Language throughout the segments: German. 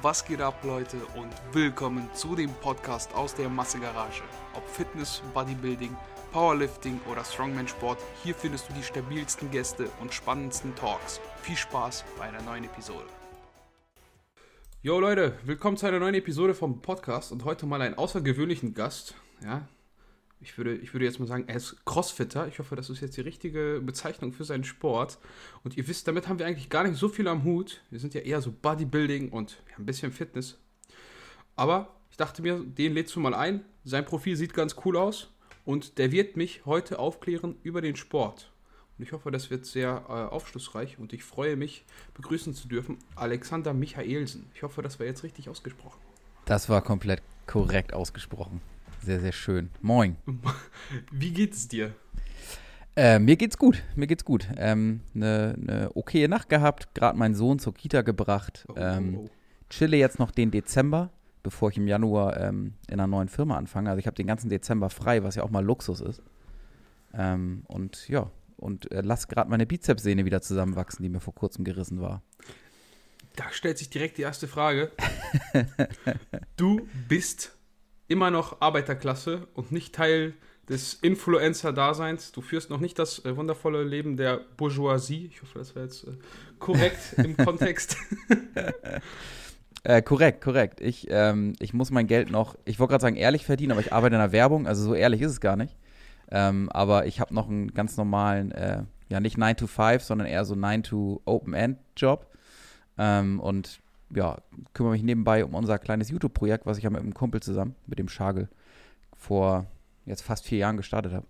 Was geht ab, Leute, und willkommen zu dem Podcast aus der Massegarage. Ob Fitness, Bodybuilding, Powerlifting oder Strongman-Sport, hier findest du die stabilsten Gäste und spannendsten Talks. Viel Spaß bei einer neuen Episode. Yo Leute, willkommen zu einer neuen Episode vom Podcast und heute mal einen außergewöhnlichen Gast. Ja, ich würde, ich würde jetzt mal sagen, er ist Crossfitter. Ich hoffe, das ist jetzt die richtige Bezeichnung für seinen Sport. Und ihr wisst, damit haben wir eigentlich gar nicht so viel am Hut. Wir sind ja eher so Bodybuilding und ein bisschen Fitness. Aber ich dachte mir, den lädst du mal ein. Sein Profil sieht ganz cool aus. Und der wird mich heute aufklären über den Sport. Und ich hoffe, das wird sehr äh, aufschlussreich. Und ich freue mich, begrüßen zu dürfen, Alexander Michaelsen. Ich hoffe, das war jetzt richtig ausgesprochen. Das war komplett korrekt ausgesprochen. Sehr, sehr schön. Moin. Wie geht es dir? Äh, mir geht's gut, mir geht's gut. Ähm, eine ne okaye Nacht gehabt, gerade meinen Sohn zur Kita gebracht. Oh, Ähm, oh, chille jetzt noch den Dezember, bevor ich im Januar ähm, in einer neuen Firma anfange. Also ich habe den ganzen Dezember frei, was ja auch mal Luxus ist. Ähm, und ja, und äh, lass gerade meine Bizepssehne wieder zusammenwachsen, die mir vor kurzem gerissen war. Da stellt sich direkt die erste Frage. du bist immer noch Arbeiterklasse und nicht Teil des Influencer-Daseins. Du führst noch nicht das äh, wundervolle Leben der Bourgeoisie. Ich hoffe, das war jetzt äh, korrekt im Kontext. Äh, korrekt, korrekt. Ich, ähm, ich muss mein Geld noch, ich wollte gerade sagen, ehrlich verdienen, aber ich arbeite in der Werbung, also so ehrlich ist es gar nicht. Ähm, aber ich habe noch einen ganz normalen, äh, ja nicht 9 to 5, sondern eher so 9 to Open-End-Job. Ähm, und ja, kümmere mich nebenbei um unser kleines YouTube-Projekt, was ich ja mit einem Kumpel zusammen, mit dem Schagel, vor jetzt fast vier Jahren gestartet habe.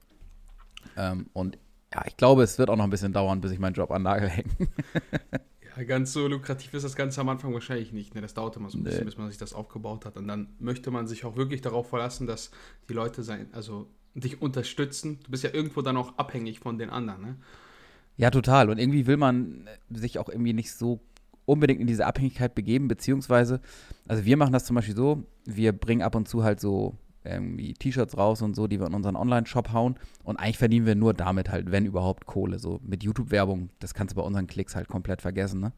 Ähm, und ja, ich glaube, es wird auch noch ein bisschen dauern, bis ich meinen Job an Nagel hänge. ja, ganz so lukrativ ist das Ganze am Anfang wahrscheinlich nicht. Ne? Das dauert immer so ein Nee. bisschen, bis man sich das aufgebaut hat. Und dann möchte man sich auch wirklich darauf verlassen, dass die Leute sein, also dich unterstützen. Du bist ja irgendwo dann auch abhängig von den anderen. Ne? Ja, total. Und irgendwie will man sich auch irgendwie nicht so unbedingt in diese Abhängigkeit begeben, beziehungsweise, also wir machen das zum Beispiel so, wir bringen ab und zu halt so irgendwie T-Shirts raus und so, die wir in unseren Online-Shop hauen und eigentlich verdienen wir nur damit halt, wenn überhaupt Kohle, so mit YouTube-Werbung, das kannst du bei unseren Klicks halt komplett vergessen, ne?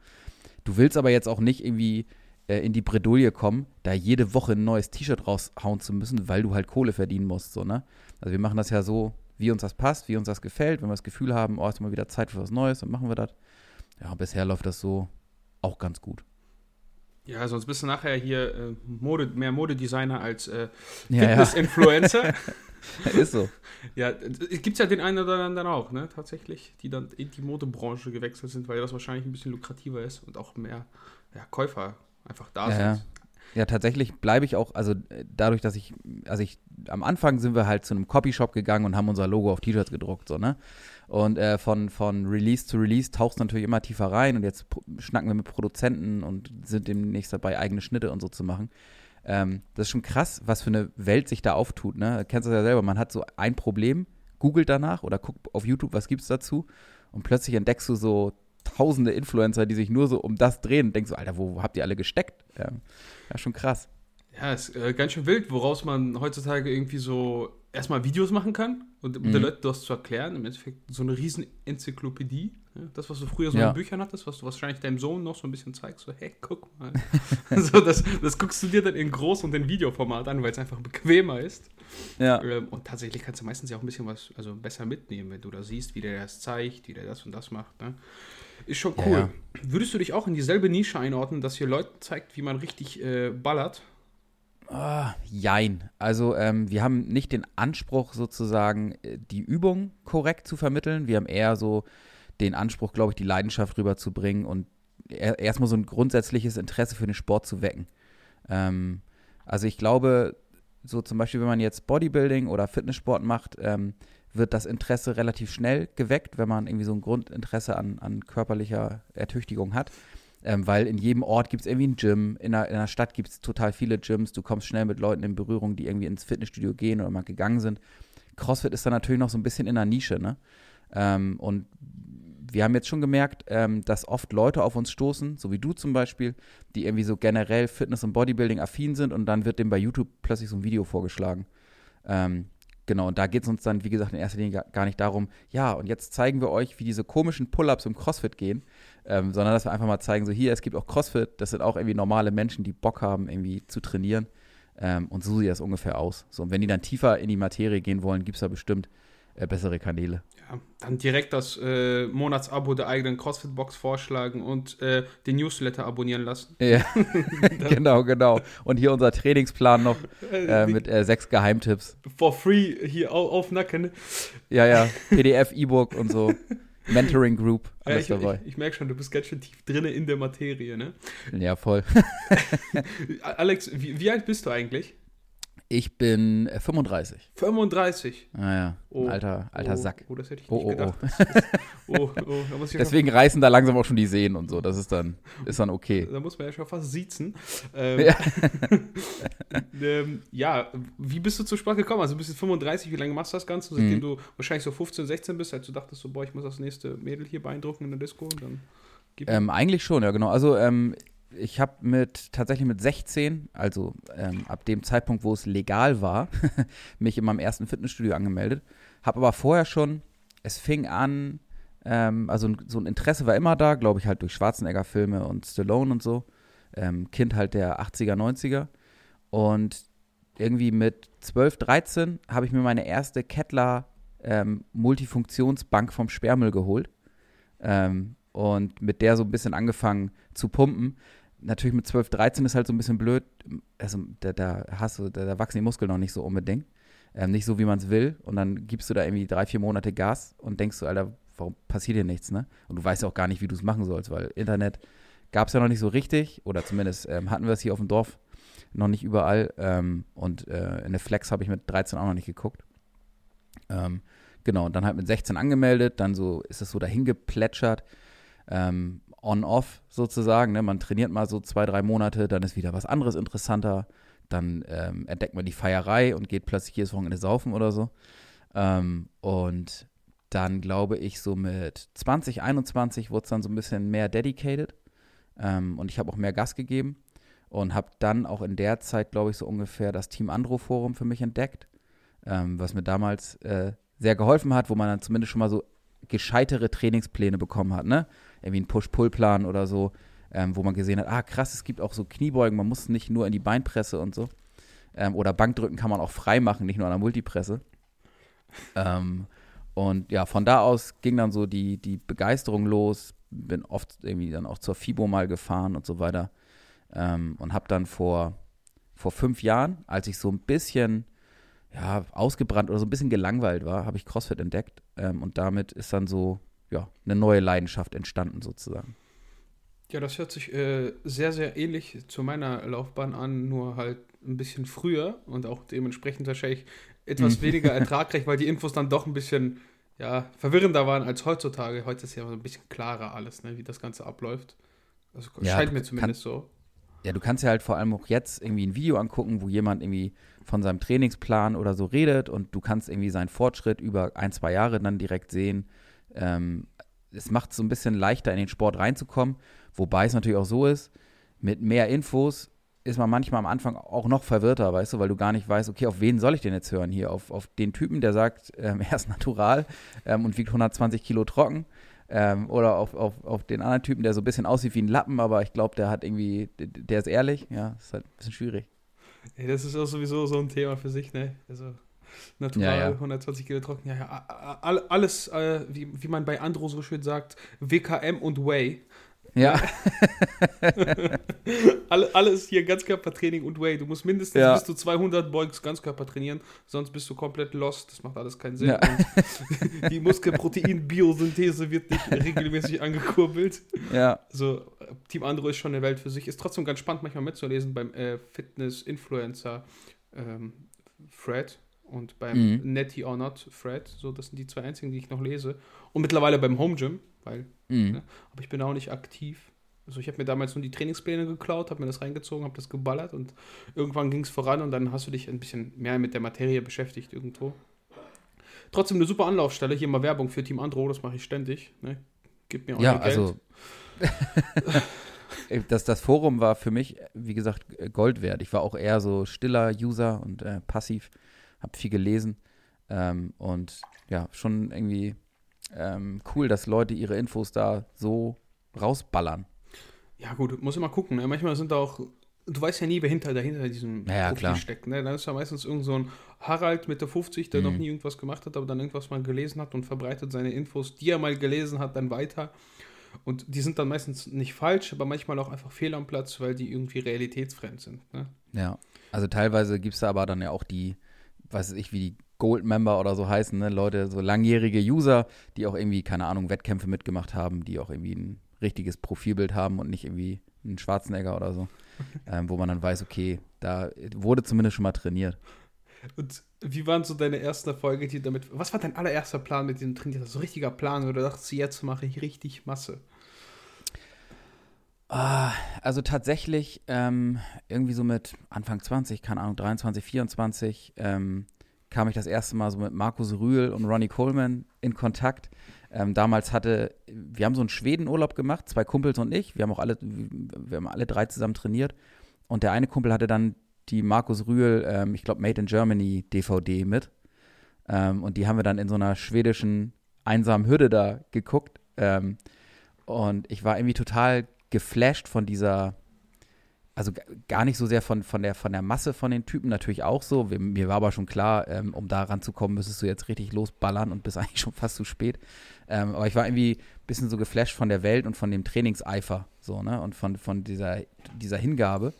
Du willst aber jetzt auch nicht irgendwie äh, in die Bredouille kommen, da jede Woche ein neues T-Shirt raushauen zu müssen, weil du halt Kohle verdienen musst, so, ne? Also wir machen das ja so, wie uns das passt, wie uns das gefällt, wenn wir das Gefühl haben, oh, ist mal wieder Zeit für was Neues, dann machen wir das. Ja, bisher läuft das so auch ganz gut. Ja, sonst bist du nachher hier äh, Mode, mehr Modedesigner als äh, Ja, ja. Fitness-Influencer. ist so. Ja, es gibt ja den einen oder anderen auch, ne, tatsächlich, die dann in die Modebranche gewechselt sind, weil das wahrscheinlich ein bisschen lukrativer ist und auch mehr ja, Käufer einfach da Ja, ja. sind. Ja, tatsächlich bleibe ich auch, also äh, dadurch, dass ich, also ich, am Anfang sind wir halt zu einem Copyshop gegangen und haben unser Logo auf T-Shirts gedruckt, so, ne? Und äh, von, von Release zu Release tauchst du natürlich immer tiefer rein und jetzt schnacken wir mit Produzenten und sind demnächst dabei, eigene Schnitte und so zu machen. Ähm, das ist schon krass, was für eine Welt sich da auftut, ne? Du kennst das ja selber, man hat so ein Problem, googelt danach oder guckt auf YouTube, was gibt's dazu und plötzlich entdeckst du so tausende Influencer, die sich nur so um das drehen und denkst so, Alter, wo, wo habt ihr alle gesteckt? Ähm, ja, schon krass. Ja, ist äh, ganz schön wild, woraus man heutzutage irgendwie so erstmal Videos machen kann und um Mhm. den Leuten das zu erklären. Im Endeffekt so eine riesen Enzyklopädie. Ja, das, was du früher so Ja. in Büchern hattest, was du wahrscheinlich deinem Sohn noch so ein bisschen zeigst, so, hey, guck mal. so, das, das guckst du dir dann in Groß- und in Videoformat an, weil es einfach bequemer ist. Ja. Ähm, und tatsächlich kannst du meistens ja auch ein bisschen was also besser mitnehmen, wenn du da siehst, wie der das zeigt, wie der das und das macht. Ne? Ist schon cool. ja. Würdest du dich auch in dieselbe Nische einordnen, dass hier Leuten zeigt, wie man richtig äh, ballert? Ah, jein. Also ähm, wir haben nicht den Anspruch sozusagen, äh, die Übung korrekt zu vermitteln. Wir haben eher so den Anspruch, glaube ich, die Leidenschaft rüberzubringen und er- erstmal so ein grundsätzliches Interesse für den Sport zu wecken. Ähm, also ich glaube, so zum Beispiel, wenn man jetzt Bodybuilding oder Fitnesssport macht, ähm, wird das Interesse relativ schnell geweckt, wenn man irgendwie so ein Grundinteresse an, an körperlicher Ertüchtigung hat. Ähm, weil in jedem Ort gibt es irgendwie ein Gym, in einer, in einer Stadt gibt es total viele Gyms, du kommst schnell mit Leuten in Berührung, die irgendwie ins Fitnessstudio gehen oder mal gegangen sind. CrossFit ist dann natürlich noch so ein bisschen in der Nische, ne? Ähm, und wir haben jetzt schon gemerkt, ähm, dass oft Leute auf uns stoßen, so wie du zum Beispiel, die irgendwie so generell Fitness- und Bodybuilding affin sind und dann wird dem bei YouTube plötzlich so ein Video vorgeschlagen. Ähm, genau, und da geht es uns dann, wie gesagt, in erster Linie gar nicht darum, ja, und jetzt zeigen wir euch, wie diese komischen Pull-Ups im CrossFit gehen, ähm, sondern dass wir einfach mal zeigen, so hier, es gibt auch CrossFit, das sind auch irgendwie normale Menschen, die Bock haben, irgendwie zu trainieren. Ähm, und so sieht das ungefähr aus. So, und wenn die dann tiefer in die Materie gehen wollen, gibt es da bestimmt äh, bessere Kanäle. Ja, dann direkt das äh, Monatsabo der eigenen CrossFit-Box vorschlagen und äh, den Newsletter abonnieren lassen. Ja, genau, genau. Und hier unser Trainingsplan noch äh, mit äh, sechs Geheimtipps. For free hier auf Nacken. Ja, ja, PDF, E-Book und so. Mentoring Group, alles ja, ich, dabei. Ich, ich merke schon, du bist ganz schön tief drin in der Materie, ne? Ja, voll. Alex, wie, wie alt bist du eigentlich? Ich bin 35. 35? Naja, oh, alter, alter oh, Sack. Oh, das hätte ich oh, nicht oh, gedacht. Oh. oh, oh Deswegen reißen da langsam auch schon die Seen und so. Das ist dann, ist dann okay. Da muss man ja schon fast siezen. Ähm, ja. ähm, ja, wie bist du zur Sprache gekommen? Also, du bist jetzt 35, wie lange machst du das Ganze? Seitdem mhm. du wahrscheinlich so 15, 16 bist, als du dachtest, so, boah, ich muss das nächste Mädel hier beeindrucken in der Disco und dann. Ähm, eigentlich schon, ja, genau. Also, ähm, ich habe mit tatsächlich mit 16, also ähm, ab dem Zeitpunkt, wo es legal war, mich in meinem ersten Fitnessstudio angemeldet. Habe aber vorher schon, es fing an, ähm, also so ein Interesse war immer da, glaube ich, halt durch Schwarzenegger-Filme und Stallone und so. Ähm, kind halt der 80er, 90er. Und irgendwie mit 12, 13 habe ich mir meine erste Kettler ähm, Multifunktionsbank vom Sperrmüll geholt. Ähm, und mit der so ein bisschen angefangen zu pumpen natürlich mit 12, 13 ist halt so ein bisschen blöd. Also da, da hast du, da, da wachsen die Muskeln noch nicht so unbedingt. Ähm, nicht so, wie man es will. Und dann gibst du da irgendwie drei, vier Monate Gas und denkst du, Alter, warum passiert hier nichts, ne? Und du weißt auch gar nicht, wie du es machen sollst, weil Internet gab es ja noch nicht so richtig, oder zumindest ähm, hatten wir es hier auf dem Dorf noch nicht überall. Ähm, und äh, in der Flex habe ich mit 13 auch noch nicht geguckt. Ähm, genau, und dann halt mit 16 angemeldet, dann so ist es so dahin geplätschert. Ähm, on-off sozusagen. Ne? Man trainiert mal so zwei, drei Monate, dann ist wieder was anderes interessanter. Dann ähm, entdeckt man die Feierei und geht plötzlich jedes Wochenende saufen oder so. Ähm, und dann glaube ich, so mit 2021 wurde es dann so ein bisschen mehr dedicated. Ähm, und ich habe auch mehr Gas gegeben und habe dann auch in der Zeit, glaube ich, so ungefähr das Team Andro Forum für mich entdeckt, ähm, was mir damals äh, sehr geholfen hat, wo man dann zumindest schon mal so gescheitere Trainingspläne bekommen hat, ne? irgendwie einen Push-Pull-Plan oder so, ähm, wo man gesehen hat, ah krass, es gibt auch so Kniebeugen, man muss nicht nur in die Beinpresse und so. Ähm, oder Bankdrücken kann man auch frei machen, nicht nur an der Multipresse. Ähm, und ja, von da aus ging dann so die, die Begeisterung los. Bin oft irgendwie dann auch zur FIBO mal gefahren und so weiter. Ähm, und habe dann vor, vor fünf Jahren, als ich so ein bisschen ja, ausgebrannt oder so ein bisschen gelangweilt war, habe ich CrossFit entdeckt. Ähm, und damit ist dann so ja, eine neue Leidenschaft entstanden sozusagen. Ja, das hört sich äh, sehr, sehr ähnlich zu meiner Laufbahn an, nur halt ein bisschen früher und auch dementsprechend wahrscheinlich etwas mhm. weniger ertragreich, weil die Infos dann doch ein bisschen ja, verwirrender waren als heutzutage. Heute ist ja ein bisschen klarer alles, ne, wie das Ganze abläuft. Also ja, scheint mir zumindest kann, so. Ja, du kannst ja halt vor allem auch jetzt irgendwie ein Video angucken, wo jemand irgendwie von seinem Trainingsplan oder so redet und du kannst irgendwie seinen Fortschritt über ein, zwei Jahre dann direkt sehen ähm, es macht es so ein bisschen leichter, in den Sport reinzukommen. Wobei es natürlich auch so ist, mit mehr Infos ist man manchmal am Anfang auch noch verwirrter, weißt du, weil du gar nicht weißt, okay, auf wen soll ich denn jetzt hören hier? Auf, auf den Typen, der sagt, ähm, er ist natural ähm, und wiegt 120 Kilo trocken. Ähm, oder auf, auf, auf den anderen Typen, der so ein bisschen aussieht wie ein Lappen, aber ich glaube, der hat irgendwie, der ist ehrlich. Ja, ist halt ein bisschen schwierig. Ey, das ist auch sowieso so ein Thema für sich, ne? Also Natural, ja, ja. 120 Kilo trocken. Ja, ja, alles, äh, wie, wie man bei Andro so schön sagt, WKM und Way. Ja. alles hier Ganzkörpertraining und Way. Du musst mindestens ja. bis zu 200 Beugs Ganzkörper trainieren, sonst bist du komplett lost. Das macht alles keinen Sinn. Ja. die Muskelprotein-Biosynthese wird nicht regelmäßig angekurbelt. Ja. Also, Team Andro ist schon eine Welt für sich. Ist trotzdem ganz spannend, manchmal mitzulesen beim äh, Fitness-Influencer ähm, Fred und beim mhm. Netty or Not Fred. So, das sind die zwei einzigen, die ich noch lese. Und mittlerweile beim Home Gym, weil, mhm. ne, aber ich bin auch nicht aktiv. Also ich habe mir damals nur die Trainingspläne geklaut, habe mir das reingezogen, habe das geballert und irgendwann ging es voran und dann hast du dich ein bisschen mehr mit der Materie beschäftigt irgendwo. Trotzdem eine super Anlaufstelle. Hier mal Werbung für Team Andro, das mache ich ständig. Ne? Gib mir auch ja, Geld. also das, das Forum war für mich, wie gesagt, Gold wert. Ich war auch eher so stiller User und äh, passiv habe viel gelesen. Ähm, und ja, schon irgendwie ähm, cool, dass Leute ihre Infos da so rausballern. Ja, gut, muss immer gucken. Ne? Manchmal sind da auch, du weißt ja nie, wer hinter, dahinter diesem ja, Profil klar. steckt. Ne? Dann ist ja meistens irgend so ein Harald mit der 50, der mhm. noch nie irgendwas gemacht hat, aber dann irgendwas mal gelesen hat und verbreitet seine Infos, die er mal gelesen hat, dann weiter. Und die sind dann meistens nicht falsch, aber manchmal auch einfach fehl am Platz, weil die irgendwie realitätsfremd sind. Ne? Ja, also teilweise gibt es da aber dann ja auch die, weiß ich, wie die Gold-Member oder so heißen, ne? Leute, so langjährige User, die auch irgendwie, keine Ahnung, Wettkämpfe mitgemacht haben, die auch irgendwie ein richtiges Profilbild haben und nicht irgendwie einen Schwarzenegger oder so, ähm, wo man dann weiß, okay, da wurde zumindest schon mal trainiert. Und wie waren so deine ersten Erfolge, die damit, was war dein allererster Plan mit dem Trainieren? So ein richtiger Plan, du dachtest, jetzt mache ich richtig Masse? Ah, also tatsächlich ähm, irgendwie so mit Anfang 20, keine Ahnung, 23, 24, ähm, kam ich das erste Mal so mit Markus Rühl und Ronnie Coleman in Kontakt. Ähm, damals hatte, wir haben so einen Schwedenurlaub gemacht, zwei Kumpels und ich. Wir haben auch alle, wir haben alle drei zusammen trainiert. Und der eine Kumpel hatte dann die Markus Rühl, ähm, ich glaube, Made in Germany DVD mit. Ähm, und die haben wir dann in so einer schwedischen einsamen Hütte da geguckt. Ähm, und ich war irgendwie total geflasht von dieser, also gar nicht so sehr von, von, der, von der Masse von den Typen, natürlich auch so. Mir war aber schon klar, ähm, um da ranzukommen, müsstest du jetzt richtig losballern und bist eigentlich schon fast zu spät. Ähm, aber ich war irgendwie ein bisschen so geflasht von der Welt und von dem Trainingseifer, so, ne? Und von, von dieser, dieser Hingabe.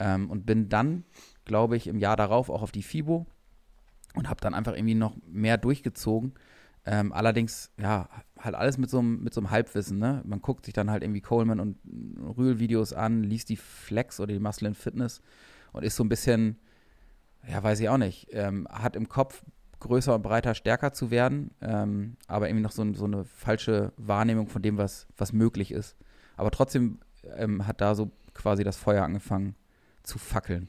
Ähm, und bin dann, glaube ich, im Jahr darauf auch auf die FIBO und habe dann einfach irgendwie noch mehr durchgezogen. Ähm, allerdings, ja, halt alles mit so einem mit so einem Halbwissen, ne? Man guckt sich dann halt irgendwie Coleman und Rühl-Videos an, liest die Flex oder die Muscle Fitness und ist so ein bisschen, ja, weiß ich auch nicht, ähm, hat im Kopf größer und breiter, stärker zu werden, ähm, aber irgendwie noch so, so, eine falsche Wahrnehmung von dem, was, was möglich ist. Aber trotzdem ähm, hat da so quasi das Feuer angefangen zu fackeln.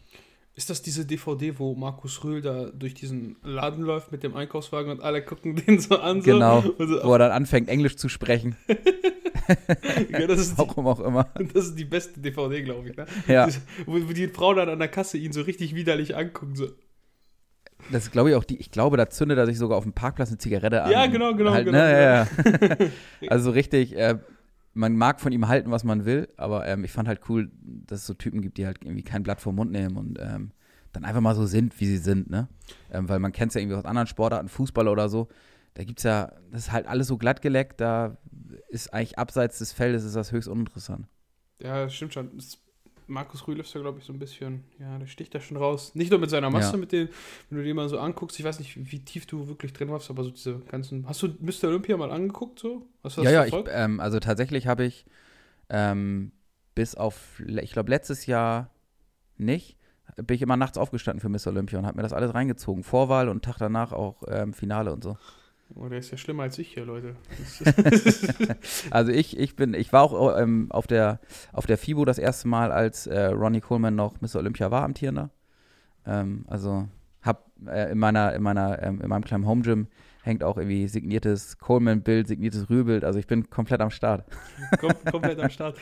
Ist das diese DVD, wo Markus Rühl da durch diesen Laden läuft mit dem Einkaufswagen und alle gucken den so an? So, genau, so, wo er dann anfängt, Englisch zu sprechen. ja, das ist Warum die, auch immer. Das ist die beste DVD, glaube ich. Ne? Ja. Das, wo, die Frau dann an der Kasse ihn so richtig widerlich anguckt. So. Das ist, glaube ich, auch die, ich glaube, da zündet er sich sogar auf dem Parkplatz eine Zigarette an. Ja, genau, genau, halt, genau. Ne, ja, ja. also richtig, äh, man mag von ihm halten, was man will, aber ähm, ich fand halt cool, dass es so Typen gibt, die halt irgendwie kein Blatt vor Mund nehmen und ähm, dann einfach mal so sind, wie sie sind, ne? Ähm, weil man kennt es ja irgendwie aus anderen Sportarten, Fußball oder so. Da gibt es ja, das ist halt alles so glattgeleckt, da ist eigentlich abseits des Feldes ist das höchst uninteressant. Ja, stimmt schon. Das Markus Rühl ist ja, glaube ich, so ein bisschen, ja, der sticht da schon raus. Nicht nur mit seiner Masse, ja. mit dem, wenn du den mal so anguckst, ich weiß nicht, wie tief du wirklich drin warst, aber so diese ganzen. Hast du Mr. Olympia mal angeguckt so? Hast du das ja, ja, ich, ähm, also tatsächlich habe ich ähm, bis auf, ich glaube, letztes Jahr nicht, bin ich immer nachts aufgestanden für Mr. Olympia und habe mir das alles reingezogen. Vorwahl und Tag danach auch ähm, Finale und so. Oh, der ist ja schlimmer als ich hier, Leute. also ich, ich bin, ich war auch ähm, auf der auf der FIBO das erste Mal, als äh, Ronnie Coleman noch Mr. Olympia war amtierender. Ähm, also hab äh, in meiner, in meiner, ähm, in meinem kleinen Home Gym hängt auch irgendwie signiertes Coleman-Bild, signiertes Rührbild. Also ich bin komplett am Start. Kom komplett am Start.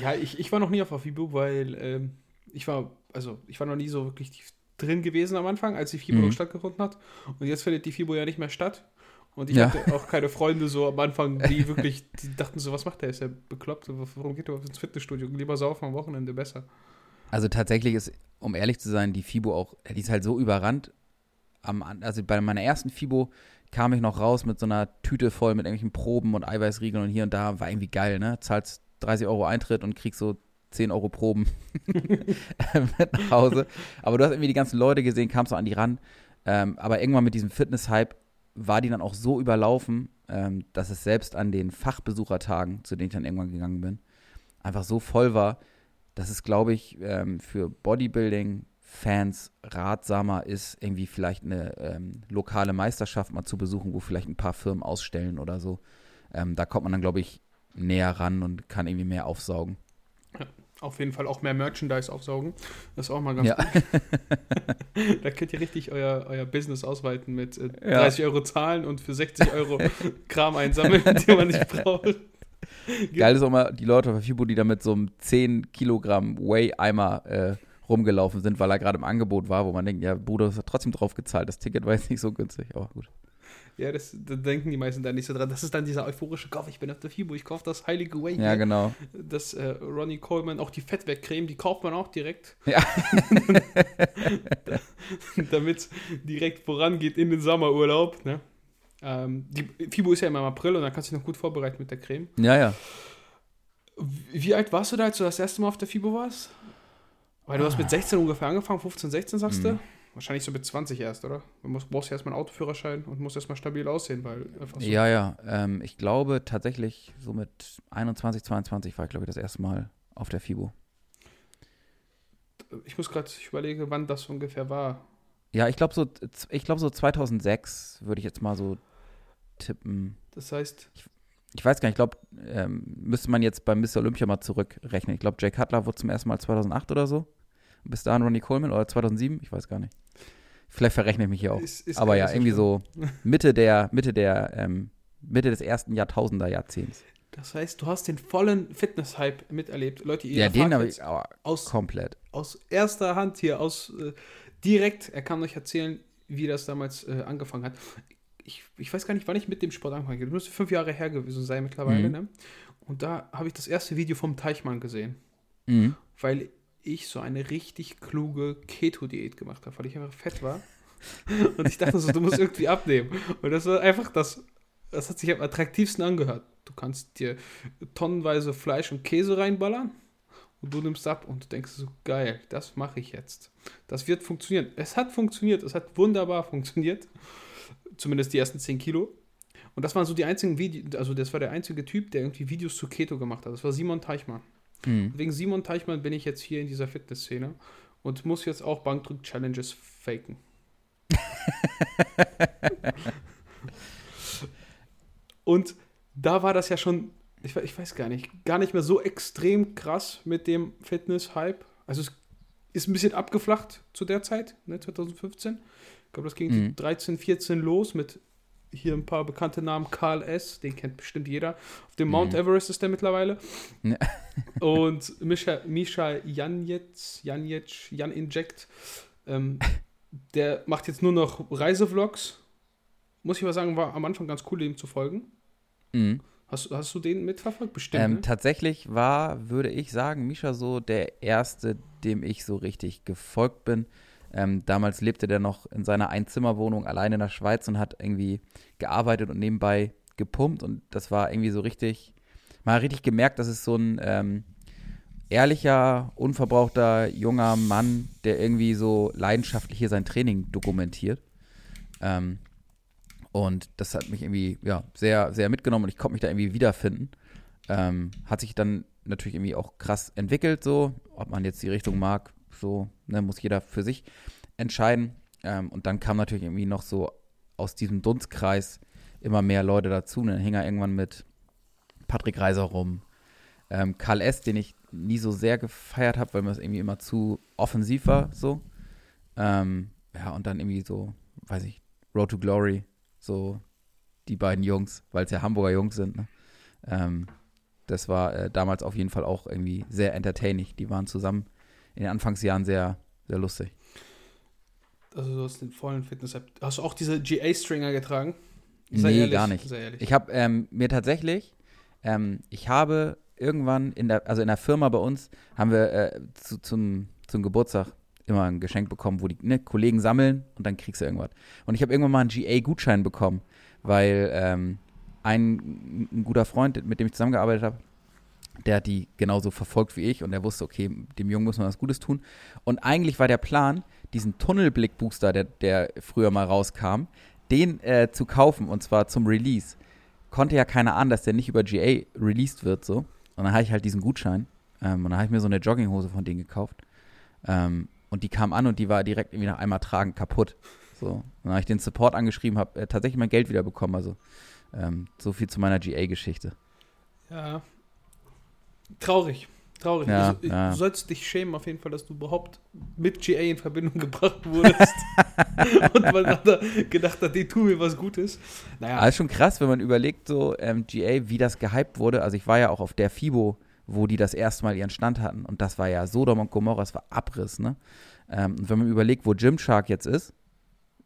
Ja, ich, ich war noch nie auf der FIBO, weil ähm, ich war, also ich war noch nie so wirklich drin gewesen am Anfang, als die FIBO mhm. stattgefunden hat. Und jetzt findet die FIBO ja nicht mehr statt. Und ich ja. hatte auch keine Freunde so am Anfang, die wirklich, die dachten so, was macht der? Ist er bekloppt? Warum geht er ins Fitnessstudio? Lieber saufen am Wochenende besser. Also tatsächlich ist, um ehrlich zu sein, die FIBO auch, die ist halt so überrannt. Am, also bei meiner ersten FIBO kam ich noch raus mit so einer Tüte voll mit irgendwelchen Proben und Eiweißriegeln und hier und da. War irgendwie geil, ne? Zahlst 30 Euro Eintritt und kriegst so 10 Euro Proben mit nach Hause. Aber du hast irgendwie die ganzen Leute gesehen, kamst so an die ran. Ähm, aber irgendwann mit diesem Fitness-Hype war die dann auch so überlaufen, ähm, dass es selbst an den Fachbesuchertagen, zu denen ich dann irgendwann gegangen bin, einfach so voll war, dass es, glaube ich, ähm, für Bodybuilding-Fans ratsamer ist, irgendwie vielleicht eine ähm, lokale Meisterschaft mal zu besuchen, wo vielleicht ein paar Firmen ausstellen oder so. Ähm, da kommt man dann, glaube ich, näher ran und kann irgendwie mehr aufsaugen. Auf jeden Fall auch mehr Merchandise aufsaugen. Das ist auch mal ganz ja. gut. da könnt ihr richtig euer, euer Business ausweiten mit äh, 30 ja. Euro zahlen und für 60 Euro Kram einsammeln, den man nicht braucht. Geil ist auch mal die Leute auf der FIBO, die da mit so einem 10 Kilogramm Whey-Eimer äh, rumgelaufen sind, weil er gerade im Angebot war, wo man denkt, ja, Bruder, hast trotzdem drauf gezahlt. Das Ticket war jetzt nicht so günstig, aber gut. Ja, das, da denken die meisten da nicht so dran. Das ist dann dieser euphorische Kauf. Ich bin auf der FIBO, ich kaufe das heilige Way. Ja, genau. Das äh, Ronnie Coleman, auch die Fettwegcreme, die kauft man auch direkt. Ja. Damit direkt vorangeht in den Sommerurlaub. Ne? Ähm, die FIBO ist ja immer im April und dann kannst du dich noch gut vorbereiten mit der Creme. Ja, ja. Wie alt warst du da, als du das erste Mal auf der FIBO warst? Weil du hast mit 16 ungefähr angefangen, 15, 16 sagst du? Wahrscheinlich so mit 20 erst, oder? Du musst, brauchst ja erstmal einen Autoführerschein und musst erstmal stabil aussehen, weil einfach so. Ja, ja. Ähm, ich glaube tatsächlich, so mit 21, 22 war ich, glaube ich, das erste Mal auf der FIBO. Ich muss gerade, ich überlege, wann das ungefähr war. Ja, ich glaube so, ich glaube so 2006 würde ich jetzt mal so tippen. Das heißt, Ich weiß gar nicht, ich glaube, ähm, müsste man jetzt beim Mr. Olympia mal zurückrechnen. Ich glaube, Jay Cutler wurde zum ersten Mal 2008 oder so. Bis dahin Ronnie Coleman oder 2007, ich weiß gar nicht. Vielleicht verrechne ich mich hier auch. ist, ist Aber ja, nicht irgendwie schlimm. so Mitte der, Mitte der, ähm, Mitte des ersten Jahrtausender Jahrzehnts. Das heißt, du hast den vollen Fitness-Hype miterlebt. Leute, ihr Ja, den habe ich aber aus, komplett. aus erster Hand hier, aus äh, direkt, er kann euch erzählen, wie das damals äh, angefangen hat. Ich, ich weiß gar nicht, wann ich mit dem Sport angefangen habe. Das müsste fünf Jahre her gewesen sein mittlerweile. Mhm. Ne? Und da habe ich das erste Video vom Teichmann gesehen. Mhm. weil ich so eine richtig kluge Keto-Diät gemacht habe, weil ich einfach fett war. Und ich dachte so, du musst irgendwie abnehmen. Und das war einfach das, das hat sich am attraktivsten angehört. Du kannst dir tonnenweise Fleisch und Käse reinballern und du nimmst ab und du denkst so, geil, das mache ich jetzt. Das wird funktionieren. Es hat funktioniert, es hat wunderbar funktioniert. Zumindest die ersten 10 Kilo. Und das waren so die einzigen Videos, also das war der einzige Typ, der irgendwie Videos zu Keto gemacht hat. Das war Simon Teichmann. Mhm. Wegen Simon Teichmann bin ich jetzt hier in dieser Fitnessszene und muss jetzt auch Bankdrück-Challenges faken. und da war das ja schon, ich, ich weiß gar nicht, gar nicht mehr so extrem krass mit dem Fitness-Hype. Also es ist ein bisschen abgeflacht zu der Zeit, ne, 2015. Ich glaube, das ging Mhm. 13, 14 los mit hier ein paar bekannte Namen. Karl S., den kennt bestimmt jeder. Auf dem Mount Mhm. Everest ist der mittlerweile. Ja. Und Mischa, Mischa Janjetz, Janjetz, Jan Inject, ähm, der macht jetzt nur noch Reisevlogs. Muss ich mal sagen, war am Anfang ganz cool, dem zu folgen. Mhm. Hast, hast du den mitverfolgt? Bestimmt. Ähm, ne? Tatsächlich war, würde ich sagen, Misha so der erste, dem ich so richtig gefolgt bin. Ähm, damals lebte der noch in seiner Einzimmerwohnung allein in der Schweiz und hat irgendwie gearbeitet und nebenbei gepumpt. Und das war irgendwie so richtig, man hat richtig gemerkt, dass es so ein ähm, ehrlicher, unverbrauchter junger Mann, der irgendwie so leidenschaftlich hier sein Training dokumentiert. Ähm, und das hat mich irgendwie ja, sehr, sehr mitgenommen und ich konnte mich da irgendwie wiederfinden. Ähm, hat sich dann natürlich irgendwie auch krass entwickelt, so, ob man jetzt die Richtung mag, so, ne, muss jeder für sich entscheiden. Ähm, und dann kam natürlich irgendwie noch so aus diesem Dunstkreis immer mehr Leute dazu. Und dann hing er irgendwann mit Patrick Reiser rum. Ähm, Karl S., den ich nie so sehr gefeiert habe, weil mir das irgendwie immer zu offensiv war, so. Ähm, ja, und dann irgendwie so, weiß ich, Road to Glory, so die beiden Jungs, weil es ja Hamburger Jungs sind, ne? Ähm, das war äh, damals auf jeden Fall auch irgendwie sehr entertaining. Die waren zusammen in den Anfangsjahren sehr, sehr lustig. also du hast den vollen fitness -App. Hast du auch diese GA-Stringer getragen? nee, gar nicht. Ehrlich. Ich habe ähm, mir tatsächlich, ähm, ich habe irgendwann in der, also in der Firma bei uns, haben wir äh, zu, zum, zum Geburtstag immer ein Geschenk bekommen, wo die ne, Kollegen sammeln und dann kriegst du irgendwas. Und ich habe irgendwann mal einen GA-Gutschein bekommen, weil ähm, ein, ein guter Freund, mit dem ich zusammengearbeitet habe, der hat die genauso verfolgt wie ich und der wusste, okay, dem Jungen muss man was Gutes tun. Und eigentlich war der Plan, diesen Tunnelblick-Booster, der, der früher mal rauskam, den äh, zu kaufen und zwar zum Release. Konnte ja keiner ahnen, dass der nicht über GA released wird, so. Und dann habe ich halt diesen Gutschein ähm, und dann habe ich mir so eine Jogginghose von denen gekauft. Ähm, und die kam an und die war direkt irgendwie nach einmal tragen kaputt. So. Und dann habe ich den Support angeschrieben, habe äh, tatsächlich mein Geld wieder bekommen. Also ähm, so viel zu meiner GA-Geschichte. Ja. Traurig. Traurig. Ja, also, ja. Du sollst dich schämen auf jeden Fall, dass du überhaupt mit GA in Verbindung gebracht wurdest. und man hat da gedacht hat, die tun mir was Gutes. Naja, Aber ist schon krass, wenn man überlegt, so ähm, GA, wie das gehypt wurde. Also ich war ja auch auf der FIBO wo die das erste Mal ihren Stand hatten. Und das war ja Sodom und Gomorra, das war Abriss, ne? Ähm, und wenn man überlegt, wo Gymshark jetzt ist,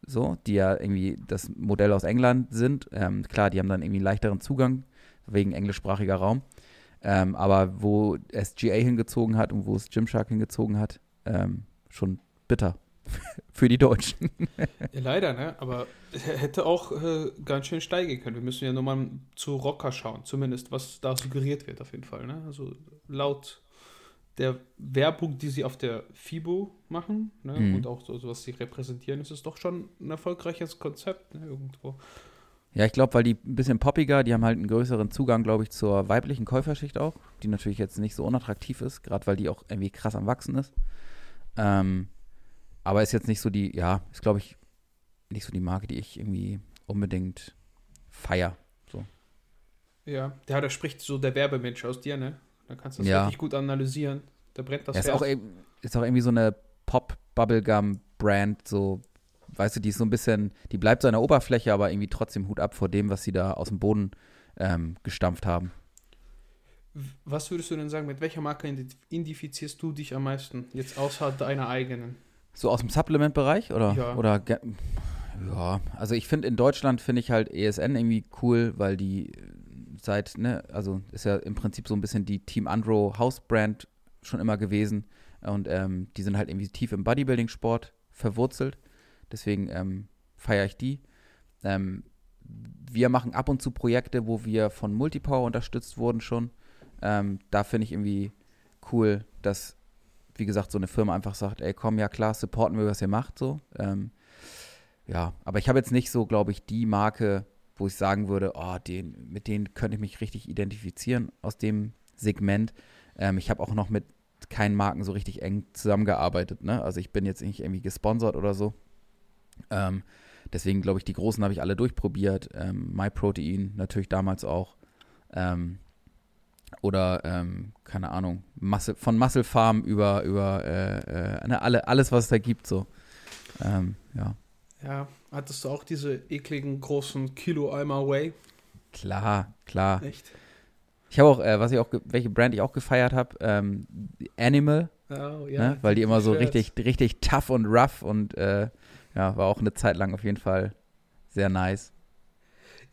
so, die ja irgendwie das Modell aus England sind, ähm, klar, die haben dann irgendwie einen leichteren Zugang wegen englischsprachiger Raum. Ähm, aber wo es GA hingezogen hat und wo es Gymshark hingezogen hat, ähm, schon bitter für die Deutschen. ja, leider, ne? Aber hätte auch äh, ganz schön steigen können. Wir müssen ja nochmal zu Rocker schauen, zumindest was da suggeriert wird auf jeden Fall. Ne? Also laut der Werbung, die sie auf der FIBO machen ne? mhm. und auch so, so, was sie repräsentieren, ist es doch schon ein erfolgreiches Konzept ne? irgendwo. Ja, ich glaube, weil die ein bisschen poppiger, die haben halt einen größeren Zugang, glaube ich, zur weiblichen Käuferschicht auch, die natürlich jetzt nicht so unattraktiv ist, gerade weil die auch irgendwie krass am Wachsen ist. Ähm, aber ist jetzt nicht so die, ja, ist glaube ich nicht so die Marke, die ich irgendwie unbedingt feier. So. Ja, ja, da spricht so der Werbemensch aus dir, ne? Da kannst du das ja. richtig gut analysieren. Da brennt das ja, ist auch, ist auch irgendwie so eine Pop-Bubblegum-Brand, so, weißt du, die ist so ein bisschen, die bleibt so an der Oberfläche, aber irgendwie trotzdem Hut ab vor dem, was sie da aus dem Boden ähm, gestampft haben. Was würdest du denn sagen, mit welcher Marke identifizierst du dich am meisten, jetzt außer deiner eigenen? So aus dem Supplement-Bereich oder? Ja. oder ja, also ich finde in Deutschland finde ich halt ESN irgendwie cool, weil die seit, ne, also ist ja im Prinzip so ein bisschen die Team Andro House-Brand schon immer gewesen und ähm, die sind halt irgendwie tief im Bodybuilding-Sport verwurzelt. Deswegen ähm, feiere ich die. Ähm, wir machen ab und zu Projekte, wo wir von Multipower unterstützt wurden schon. Ähm, da finde ich irgendwie cool, dass wie gesagt, so eine Firma einfach sagt, ey, komm, ja klar, supporten wir, was ihr macht, so. Ähm, ja, aber ich habe jetzt nicht so, glaube ich, die Marke, wo ich sagen würde, oh, den, mit denen könnte ich mich richtig identifizieren aus dem Segment. Ähm, ich habe auch noch mit keinen Marken so richtig eng zusammengearbeitet, ne? Also ich bin jetzt nicht irgendwie gesponsert oder so. Ähm, deswegen glaube ich, die großen habe ich alle durchprobiert. Ähm, MyProtein natürlich damals auch. Ähm, oder ähm, keine Ahnung, Muscle, von Muscle Farm über, über äh, äh, ne, alle, alles, was es da gibt, so. Ähm, ja. Ja, hattest du auch diese ekligen großen Kilo-Eimer Way? Klar, klar. Echt? Ich habe auch, äh, was ich auch, welche Brand ich auch gefeiert habe, ähm, Animal. Oh, ja, ne? Weil die immer so richtig, richtig tough und rough und äh, ja, war auch eine Zeit lang auf jeden Fall sehr nice.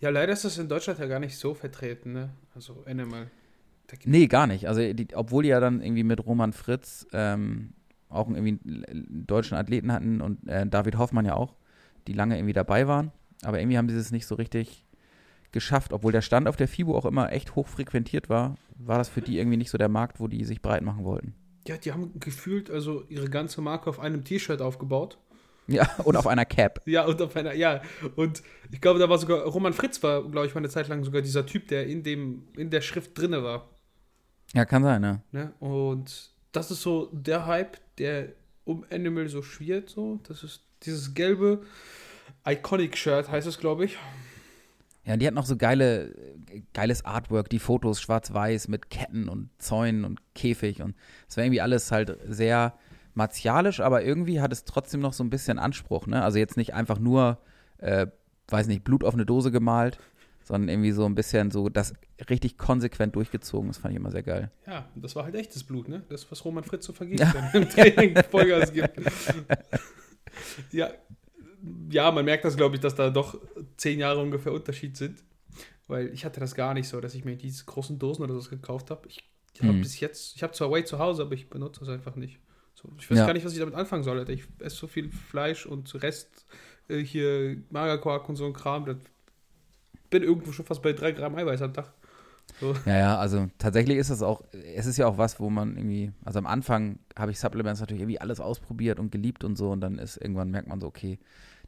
Ja, leider ist das in Deutschland ja gar nicht so vertreten, ne? Also Animal. Nee, gar nicht. Also, die, obwohl die ja dann irgendwie mit Roman Fritz ähm, auch irgendwie einen deutschen Athleten hatten und äh, David Hoffmann ja auch, die lange irgendwie dabei waren. Aber irgendwie haben sie es nicht so richtig geschafft. Obwohl der Stand auf der FIBO auch immer echt hoch frequentiert war, war das für die irgendwie nicht so der Markt, wo die sich breit machen wollten. Ja, die haben gefühlt also ihre ganze Marke auf einem T-Shirt aufgebaut. Ja, und auf einer Cap. ja, und auf einer, ja. Und ich glaube, da war sogar, Roman Fritz war, glaube ich, mal eine Zeit lang sogar dieser Typ, der in dem, in der Schrift drinne war. Ja, kann sein, ja. Ne? Und das ist so der Hype, der um Animal so schwirrt, so. Das ist dieses gelbe Iconic-Shirt, heißt es, glaube ich. Ja, die hat noch so geile, geiles Artwork, die Fotos schwarz-weiß mit Ketten und Zäunen und Käfig und es war irgendwie alles halt sehr martialisch, aber irgendwie hat es trotzdem noch so ein bisschen Anspruch, ne? Also jetzt nicht einfach nur, äh, weiß nicht, Blut auf eine Dose gemalt, sondern irgendwie so ein bisschen so das richtig konsequent durchgezogen. Das fand ich immer sehr geil. Ja, das war halt echtes Blut, ne? Das, was Roman Fritz so vergisst, ja. wenn im Training Vollgas gibt. ja, ja, man merkt das, glaube ich, dass da doch zehn Jahre ungefähr Unterschied sind. Weil ich hatte das gar nicht so, dass ich mir diese großen Dosen oder so gekauft habe. Ich, habe hm. bis jetzt, ich habe zwar Way zu Hause, aber ich benutze das einfach nicht. So, ich weiß ja. gar nicht, was ich damit anfangen soll. Ich esse so viel Fleisch und Rest äh, hier Magerquark und so ein Kram. Das bin irgendwo schon fast bei drei Gramm Eiweiß am Tag. So. Ja, ja, also tatsächlich ist das auch, es ist ja auch was, wo man irgendwie, also am Anfang habe ich Supplements natürlich irgendwie alles ausprobiert und geliebt und so und dann ist irgendwann merkt man so, okay,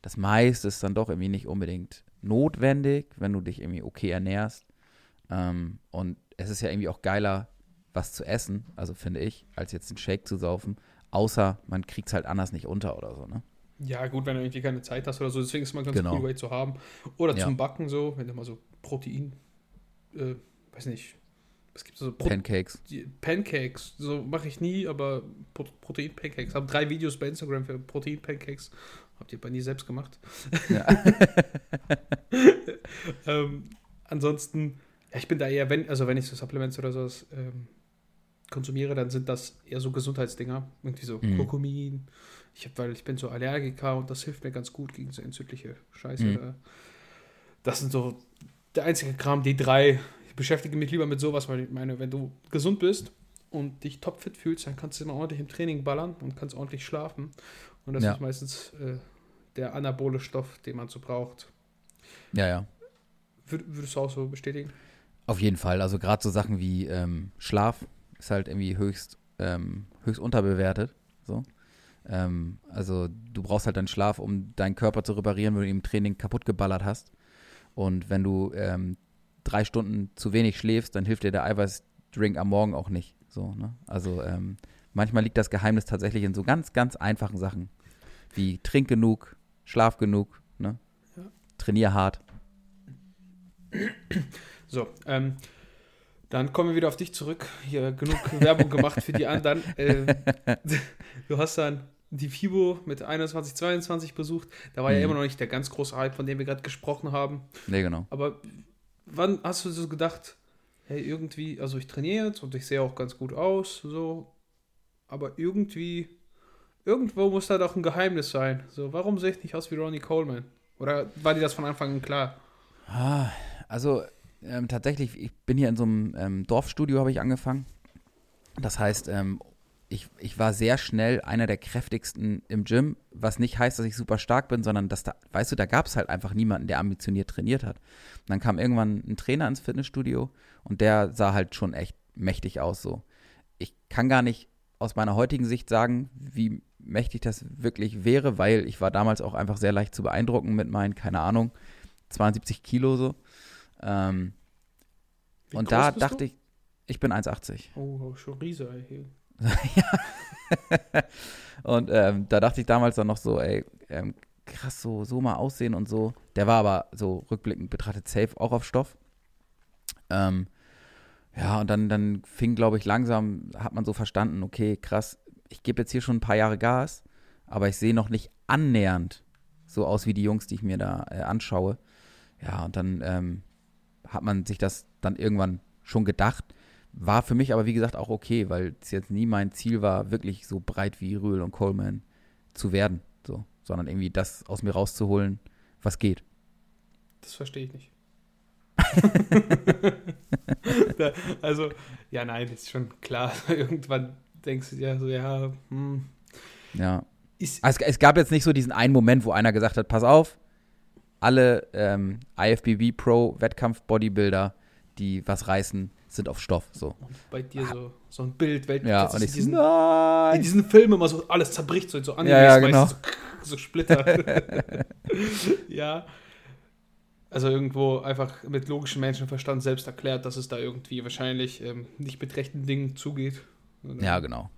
das meiste ist dann doch irgendwie nicht unbedingt notwendig, wenn du dich irgendwie okay ernährst. Ähm, und es ist ja irgendwie auch geiler, was zu essen, also finde ich, als jetzt einen Shake zu saufen, außer man kriegt es halt anders nicht unter oder so, ne? Ja, gut, wenn du irgendwie keine Zeit hast oder so, deswegen ist es mal ganz genau. cool, Way zu haben. Oder ja. zum Backen so, wenn du mal so Protein, äh, weiß nicht, was gibt es so? Pro Pancakes. Pancakes, so mache ich nie, aber Pro Protein-Pancakes. Habe drei Videos bei Instagram für Protein-Pancakes. Habt ihr bei nie selbst gemacht. Ja. ähm, ansonsten, ja, ich bin da eher, wenn, also wenn ich so Supplements oder sowas ähm, konsumiere, dann sind das eher so Gesundheitsdinger. Irgendwie so Mhm. Kurkumin. Ich hab, weil ich bin so Allergiker und das hilft mir ganz gut gegen so entzündliche Scheiße. Mhm. Da. Das sind so der einzige Kram, die drei. Ich beschäftige mich lieber mit sowas, weil ich meine, wenn du gesund bist und dich topfit fühlst, dann kannst du immer ordentlich im Training ballern und kannst ordentlich schlafen. Und das Ja. ist meistens äh, der anabole Stoff, den man so braucht. Ja, ja. Wür würdest du auch so bestätigen? Auf jeden Fall. Also gerade so Sachen wie ähm, Schlaf ist halt irgendwie höchst, ähm, höchst unterbewertet. So. Ähm, also du brauchst halt deinen Schlaf, um deinen Körper zu reparieren, wenn du im Training kaputt geballert hast. Und wenn du ähm, drei Stunden zu wenig schläfst, dann hilft dir der Eiweißdrink am Morgen auch nicht. So, ne? Also ähm, manchmal liegt das Geheimnis tatsächlich in so ganz, ganz einfachen Sachen. Wie trink genug, schlaf genug, ne? Ja. Trainier hart. So, ähm, dann kommen wir wieder auf dich zurück. Hier genug Werbung gemacht für die anderen. Ähm, du hast dann die FIBO mit 21, 22 besucht. Da war ja Mhm. immer noch nicht der ganz große Hype, von dem wir gerade gesprochen haben. Ne, genau. Aber wann hast du so gedacht, hey, irgendwie, also ich trainiere jetzt und ich sehe auch ganz gut aus, so, aber irgendwie, irgendwo muss da doch ein Geheimnis sein. So, warum sehe ich nicht aus wie Ronnie Coleman? Oder war dir das von Anfang an klar? Ah, also ähm, tatsächlich, ich bin hier in so einem ähm, Dorfstudio, habe ich angefangen. Das heißt, ähm, ich, ich war sehr schnell einer der kräftigsten im Gym, was nicht heißt, dass ich super stark bin, sondern dass da, weißt du, da gab es halt einfach niemanden, der ambitioniert trainiert hat. Und dann kam irgendwann ein Trainer ins Fitnessstudio und der sah halt schon echt mächtig aus so. Ich kann gar nicht aus meiner heutigen Sicht sagen, wie mächtig das wirklich wäre, weil ich war damals auch einfach sehr leicht zu beeindrucken mit meinen, keine Ahnung, 72 Kilo so. Ähm, und da dachte du? ich, ich bin 1,80. Oh, schon Riese, ey. Und ähm, da dachte ich damals dann noch so, ey, ähm, krass, so, so mal aussehen und so. Der war aber so rückblickend betrachtet safe auch auf Stoff. Ähm, ja, und dann, dann fing, glaube ich, langsam, hat man so verstanden, okay, krass, ich gebe jetzt hier schon ein paar Jahre Gas, aber ich sehe noch nicht annähernd so aus wie die Jungs, die ich mir da äh, anschaue. Ja, und dann ähm, hat man sich das dann irgendwann schon gedacht. War für mich aber, wie gesagt, auch okay, weil es jetzt nie mein Ziel war, wirklich so breit wie Rühl und Coleman zu werden. So, sondern irgendwie das aus mir rauszuholen, was geht. Das verstehe ich nicht. Also, ja, nein, ist schon klar. Irgendwann denkst du dir so, ja, hm, Ja. ist, Also es, es gab jetzt nicht so diesen einen Moment, wo einer gesagt hat, pass auf, alle ähm, IFBB Pro Wettkampf-Bodybuilder, die was reißen, sind auf Stoff. So. bei dir so, so ein Bild, weil Ja, und ich in diesen, in nein. diesen Filmen immer so alles zerbricht, so, in so Animes Ja, ja, meistens so, so Splitter. ja. Also irgendwo einfach mit logischem Menschenverstand selbst erklärt, dass es da irgendwie wahrscheinlich ähm, nicht mit rechten Dingen zugeht. Ja, genau.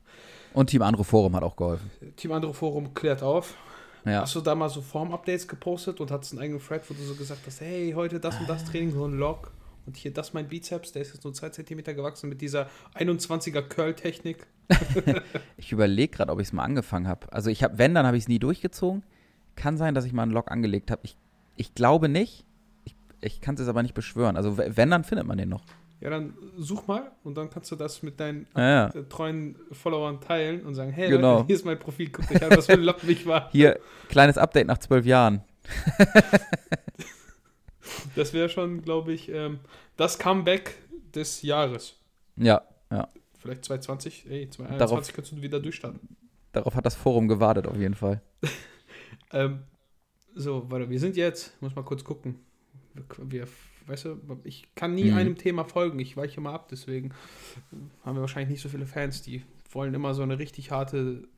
Und Team Andro Forum hat auch geholfen. Team Andro Forum klärt auf. Ja. Hast du da mal so Form-Updates gepostet und hattest einen eigenen Thread, wo du so gesagt hast, hey, heute das und das Training, so ein Log. Und hier, das mein Bizeps, der ist jetzt nur 2 cm gewachsen mit dieser 21er Curl-Technik. Ich überlege gerade, ob ich es mal angefangen habe. Also ich habe, wenn, dann habe ich es nie durchgezogen. Kann sein, dass ich mal einen Log angelegt habe. Ich, ich glaube nicht. Ich, ich kann es jetzt aber nicht beschwören. Also wenn, dann findet man den noch. Ja, dann such mal und dann kannst du das mit deinen Ja, äh, treuen Followern teilen und sagen, hey, Genau. Leute, hier ist mein Profil, guckt euch an, was für ein Log mich war. Hier, kleines Update nach zwölf Jahren. Das wäre schon, glaube ich, ähm, das Comeback des Jahres. Ja, ja. Vielleicht 2020, ey, 2021 Darauf- kannst du wieder durchstarten. Darauf hat das Forum gewartet, auf jeden Fall. Ähm, so, warte, wir sind jetzt, muss mal kurz gucken. Wir, weißt du, ich kann nie Mhm. einem Thema folgen, ich weiche mal ab, deswegen haben wir wahrscheinlich nicht so viele Fans, die wollen immer so eine richtig harte,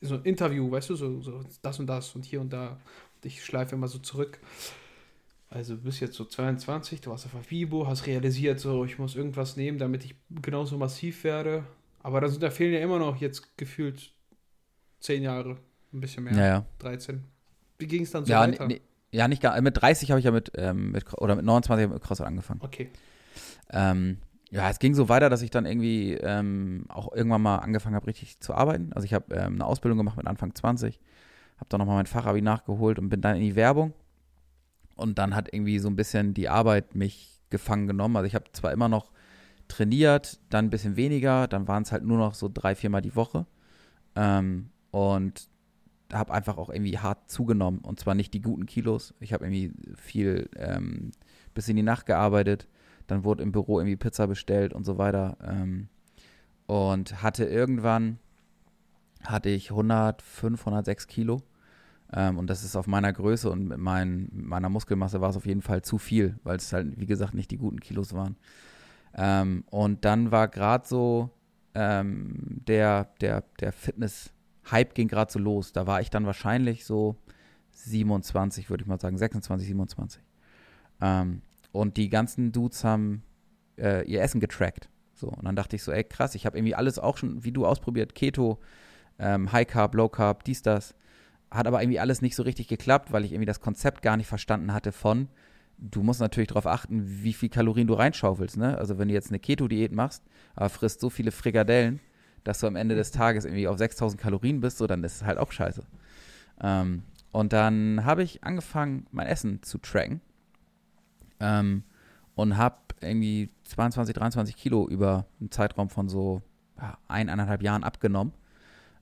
so ein Interview, weißt du, so, so das und das und hier und da. Und ich schleife immer so zurück. Also du bist jetzt so 22, du warst auf FIBO, hast realisiert, so ich muss irgendwas nehmen, damit ich genauso massiv werde. Aber da, sind, da fehlen ja immer noch jetzt gefühlt 10 Jahre, ein bisschen mehr. Ja, ja. 13. Wie ging es dann so Ja, weiter? nee, ja, nicht gar. Mit 30 habe ich ja mit, ähm, mit, oder mit 29 hab ich mit CrossFit angefangen. Okay. Ähm, ja, es ging so weiter, dass ich dann irgendwie ähm, auch irgendwann mal angefangen habe, richtig zu arbeiten. Also ich habe ähm, eine Ausbildung gemacht mit Anfang 20, habe dann nochmal mein Fachabi nachgeholt und bin dann in die Werbung. Und dann hat irgendwie so ein bisschen die Arbeit mich gefangen genommen. Also ich habe zwar immer noch trainiert, dann ein bisschen weniger, dann waren es halt nur noch so drei, viermal die Woche. Ähm, und habe einfach auch irgendwie hart zugenommen. Und zwar nicht die guten Kilos. Ich habe irgendwie viel ähm, bis in die Nacht gearbeitet. Dann wurde im Büro irgendwie Pizza bestellt und so weiter. Ähm, und hatte irgendwann, hatte ich 105, 106 Kilo. Ähm, und das ist auf meiner Größe und mit, mein, meiner Muskelmasse war es auf jeden Fall zu viel, weil es halt, wie gesagt, nicht die guten Kilos waren. Ähm, und dann war gerade so ähm, der, der, der Fitness-Hype ging gerade so los. Da war ich dann wahrscheinlich so 27, würde ich mal sagen, 26, 27. Ähm, und die ganzen Dudes haben äh, ihr Essen getrackt. So, und dann dachte ich so, ey, krass, ich habe irgendwie alles auch schon, wie du ausprobiert, Keto, ähm, High Carb, Low Carb, dies, das. Hat aber irgendwie alles nicht so richtig geklappt, weil ich irgendwie das Konzept gar nicht verstanden hatte von, du musst natürlich darauf achten, wie viel Kalorien du reinschaufelst, ne? Also wenn du jetzt eine Keto-Diät machst, aber frisst so viele Frikadellen, dass du am Ende des Tages irgendwie auf 6000 Kalorien bist, so, dann ist es halt auch scheiße. Ähm, und dann habe ich angefangen, mein Essen zu tracken ähm, und habe irgendwie 22, 23 Kilo über einen Zeitraum von so ja, eineinhalb Jahren abgenommen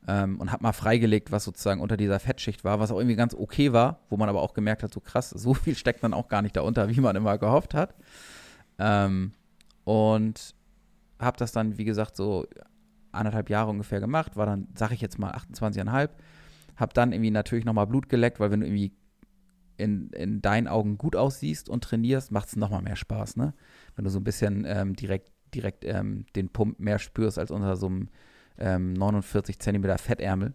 ähm, und habe mal freigelegt, was sozusagen unter dieser Fettschicht war, was auch irgendwie ganz okay war, wo man aber auch gemerkt hat, so krass, so viel steckt dann auch gar nicht darunter, wie man immer gehofft hat. Ähm, und habe das dann, wie gesagt, so anderthalb Jahre ungefähr gemacht, war dann, sag ich jetzt mal, 28,5. Habe dann irgendwie natürlich nochmal Blut geleckt, weil wenn du irgendwie in, in deinen Augen gut aussiehst und trainierst, macht es nochmal mehr Spaß, ne? Wenn du so ein bisschen ähm, direkt, direkt ähm, den Pump mehr spürst als unter so einem ähm, 49 Zentimeter Fettärmel.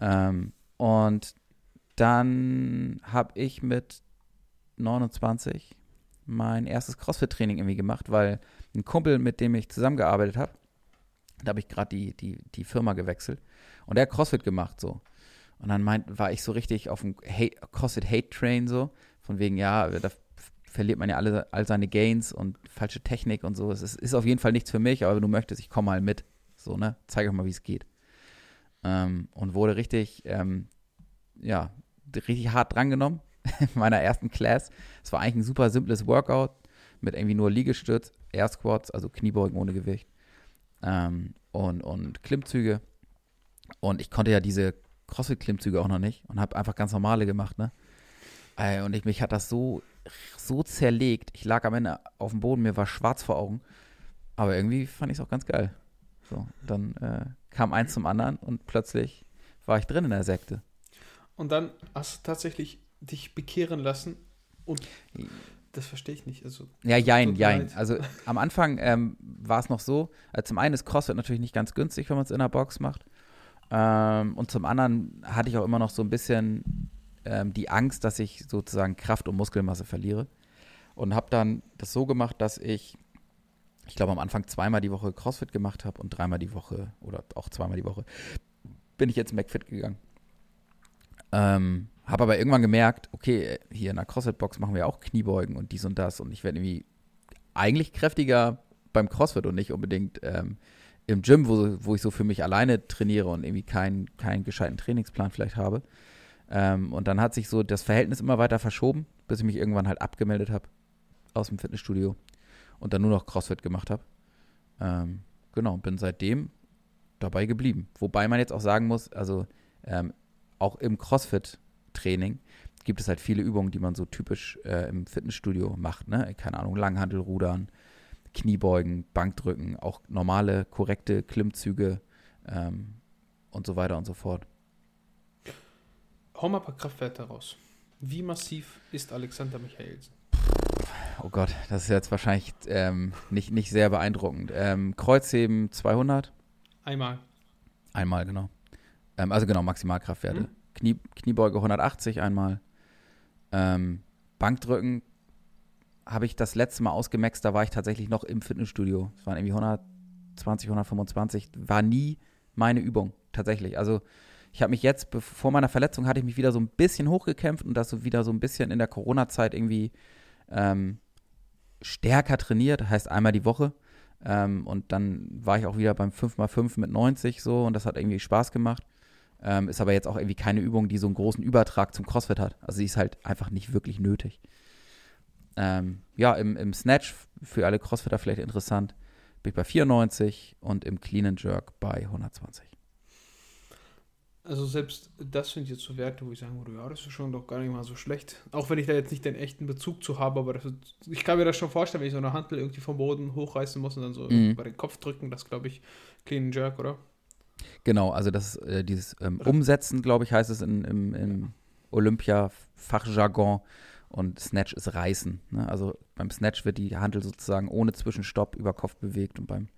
Ähm, und dann habe ich mit 29 mein erstes CrossFit-Training irgendwie gemacht, weil ein Kumpel, mit dem ich zusammengearbeitet habe, da habe ich gerade die, die, die Firma gewechselt und der hat CrossFit gemacht so. Und dann meint, war ich so richtig auf dem CrossFit-Hate-Train so, von wegen, ja, da verliert man ja alle, all seine Gains und falsche Technik und so. Es ist, ist auf jeden Fall nichts für mich, aber wenn du möchtest, ich komme mal mit. So, ne? Zeige euch mal, wie es geht. Ähm, und wurde richtig, ähm, ja, richtig hart drangenommen in meiner ersten Class. Es war eigentlich ein super simples Workout mit irgendwie nur Liegestütz, Air Squats, also Kniebeugen ohne Gewicht ähm, und, und Klimmzüge. Und ich konnte ja diese CrossFit-Klimmzüge auch noch nicht und habe einfach ganz normale gemacht, ne? Und ich, mich hat das so, so zerlegt. Ich lag am Ende auf dem Boden, mir war schwarz vor Augen. Aber irgendwie fand ich es auch ganz geil. So, dann äh, kam eins zum anderen und plötzlich war ich drin in der Sekte. Und dann hast du tatsächlich dich bekehren lassen und das verstehe ich nicht. Also, ja, jein, jein. Also am Anfang ähm, war es noch so, also zum einen ist CrossFit natürlich nicht ganz günstig, wenn man es in der Box macht. Ähm, und zum anderen hatte ich auch immer noch so ein bisschen ähm, die Angst, dass ich sozusagen Kraft und Muskelmasse verliere. Und habe dann das so gemacht, dass ich ich glaube, am Anfang zweimal die Woche CrossFit gemacht habe und dreimal die Woche oder auch zweimal die Woche bin ich jetzt McFit gegangen. Ähm, habe aber irgendwann gemerkt, okay, hier in der CrossFit-Box machen wir auch Kniebeugen und dies und das und ich werde irgendwie eigentlich kräftiger beim CrossFit und nicht unbedingt ähm, im Gym, wo, wo ich so für mich alleine trainiere und irgendwie keinen keinen gescheiten Trainingsplan vielleicht habe. Ähm, und dann hat sich so das Verhältnis immer weiter verschoben, bis ich mich irgendwann halt abgemeldet habe aus dem Fitnessstudio und dann nur noch CrossFit gemacht habe. Ähm, genau, bin seitdem dabei geblieben. Wobei man jetzt auch sagen muss, also ähm, auch im CrossFit-Training gibt es halt viele Übungen, die man so typisch äh, im Fitnessstudio macht. Ne? Keine Ahnung, Langhandelrudern, Kniebeugen, Bankdrücken, auch normale, korrekte Klimmzüge ähm, und so weiter und so fort. Hau mal ein paar Kraftwerte raus. Wie massiv ist Alexander Michaelsen? oh Gott, das ist jetzt wahrscheinlich ähm, nicht, nicht sehr beeindruckend. Ähm, Kreuzheben 200. Einmal. Einmal, genau. Ähm, also genau, Maximalkraftwerte. Mhm. Knie, Kniebeuge 180 einmal. Ähm, Bankdrücken habe ich das letzte Mal ausgemaxt, da war ich tatsächlich noch im Fitnessstudio. Es waren irgendwie 120, 125. War nie meine Übung, tatsächlich. Also ich habe mich jetzt, vor meiner Verletzung, hatte ich mich wieder so ein bisschen hochgekämpft und das so wieder so ein bisschen in der Corona-Zeit irgendwie ähm, stärker trainiert, heißt einmal die Woche. Ähm, und dann war ich auch wieder beim 5x5 mit 90 so und das hat irgendwie Spaß gemacht. Ähm, ist aber jetzt auch irgendwie keine Übung, die so einen großen Übertrag zum CrossFit hat. Also sie ist halt einfach nicht wirklich nötig. Ähm, ja, im, im Snatch, für alle Crossfitter vielleicht interessant, bin ich bei 94 und im Clean and Jerk bei 120. Also selbst das sind jetzt so Werte, wo ich sagen würde, ja, das ist schon doch gar nicht mal so schlecht. Auch wenn ich da jetzt nicht den echten Bezug zu habe, aber ist, ich kann mir das schon vorstellen, wenn ich so eine Handel irgendwie vom Boden hochreißen muss und dann so mhm. bei den Kopf drücken, das glaube ich Clean Jerk, oder? Genau, also das äh, dieses ähm, Umsetzen, glaube ich, heißt es in, im, im Olympia-Fachjargon und Snatch ist Reißen. Ne? Also beim Snatch wird die Handel sozusagen ohne Zwischenstopp über Kopf bewegt und beim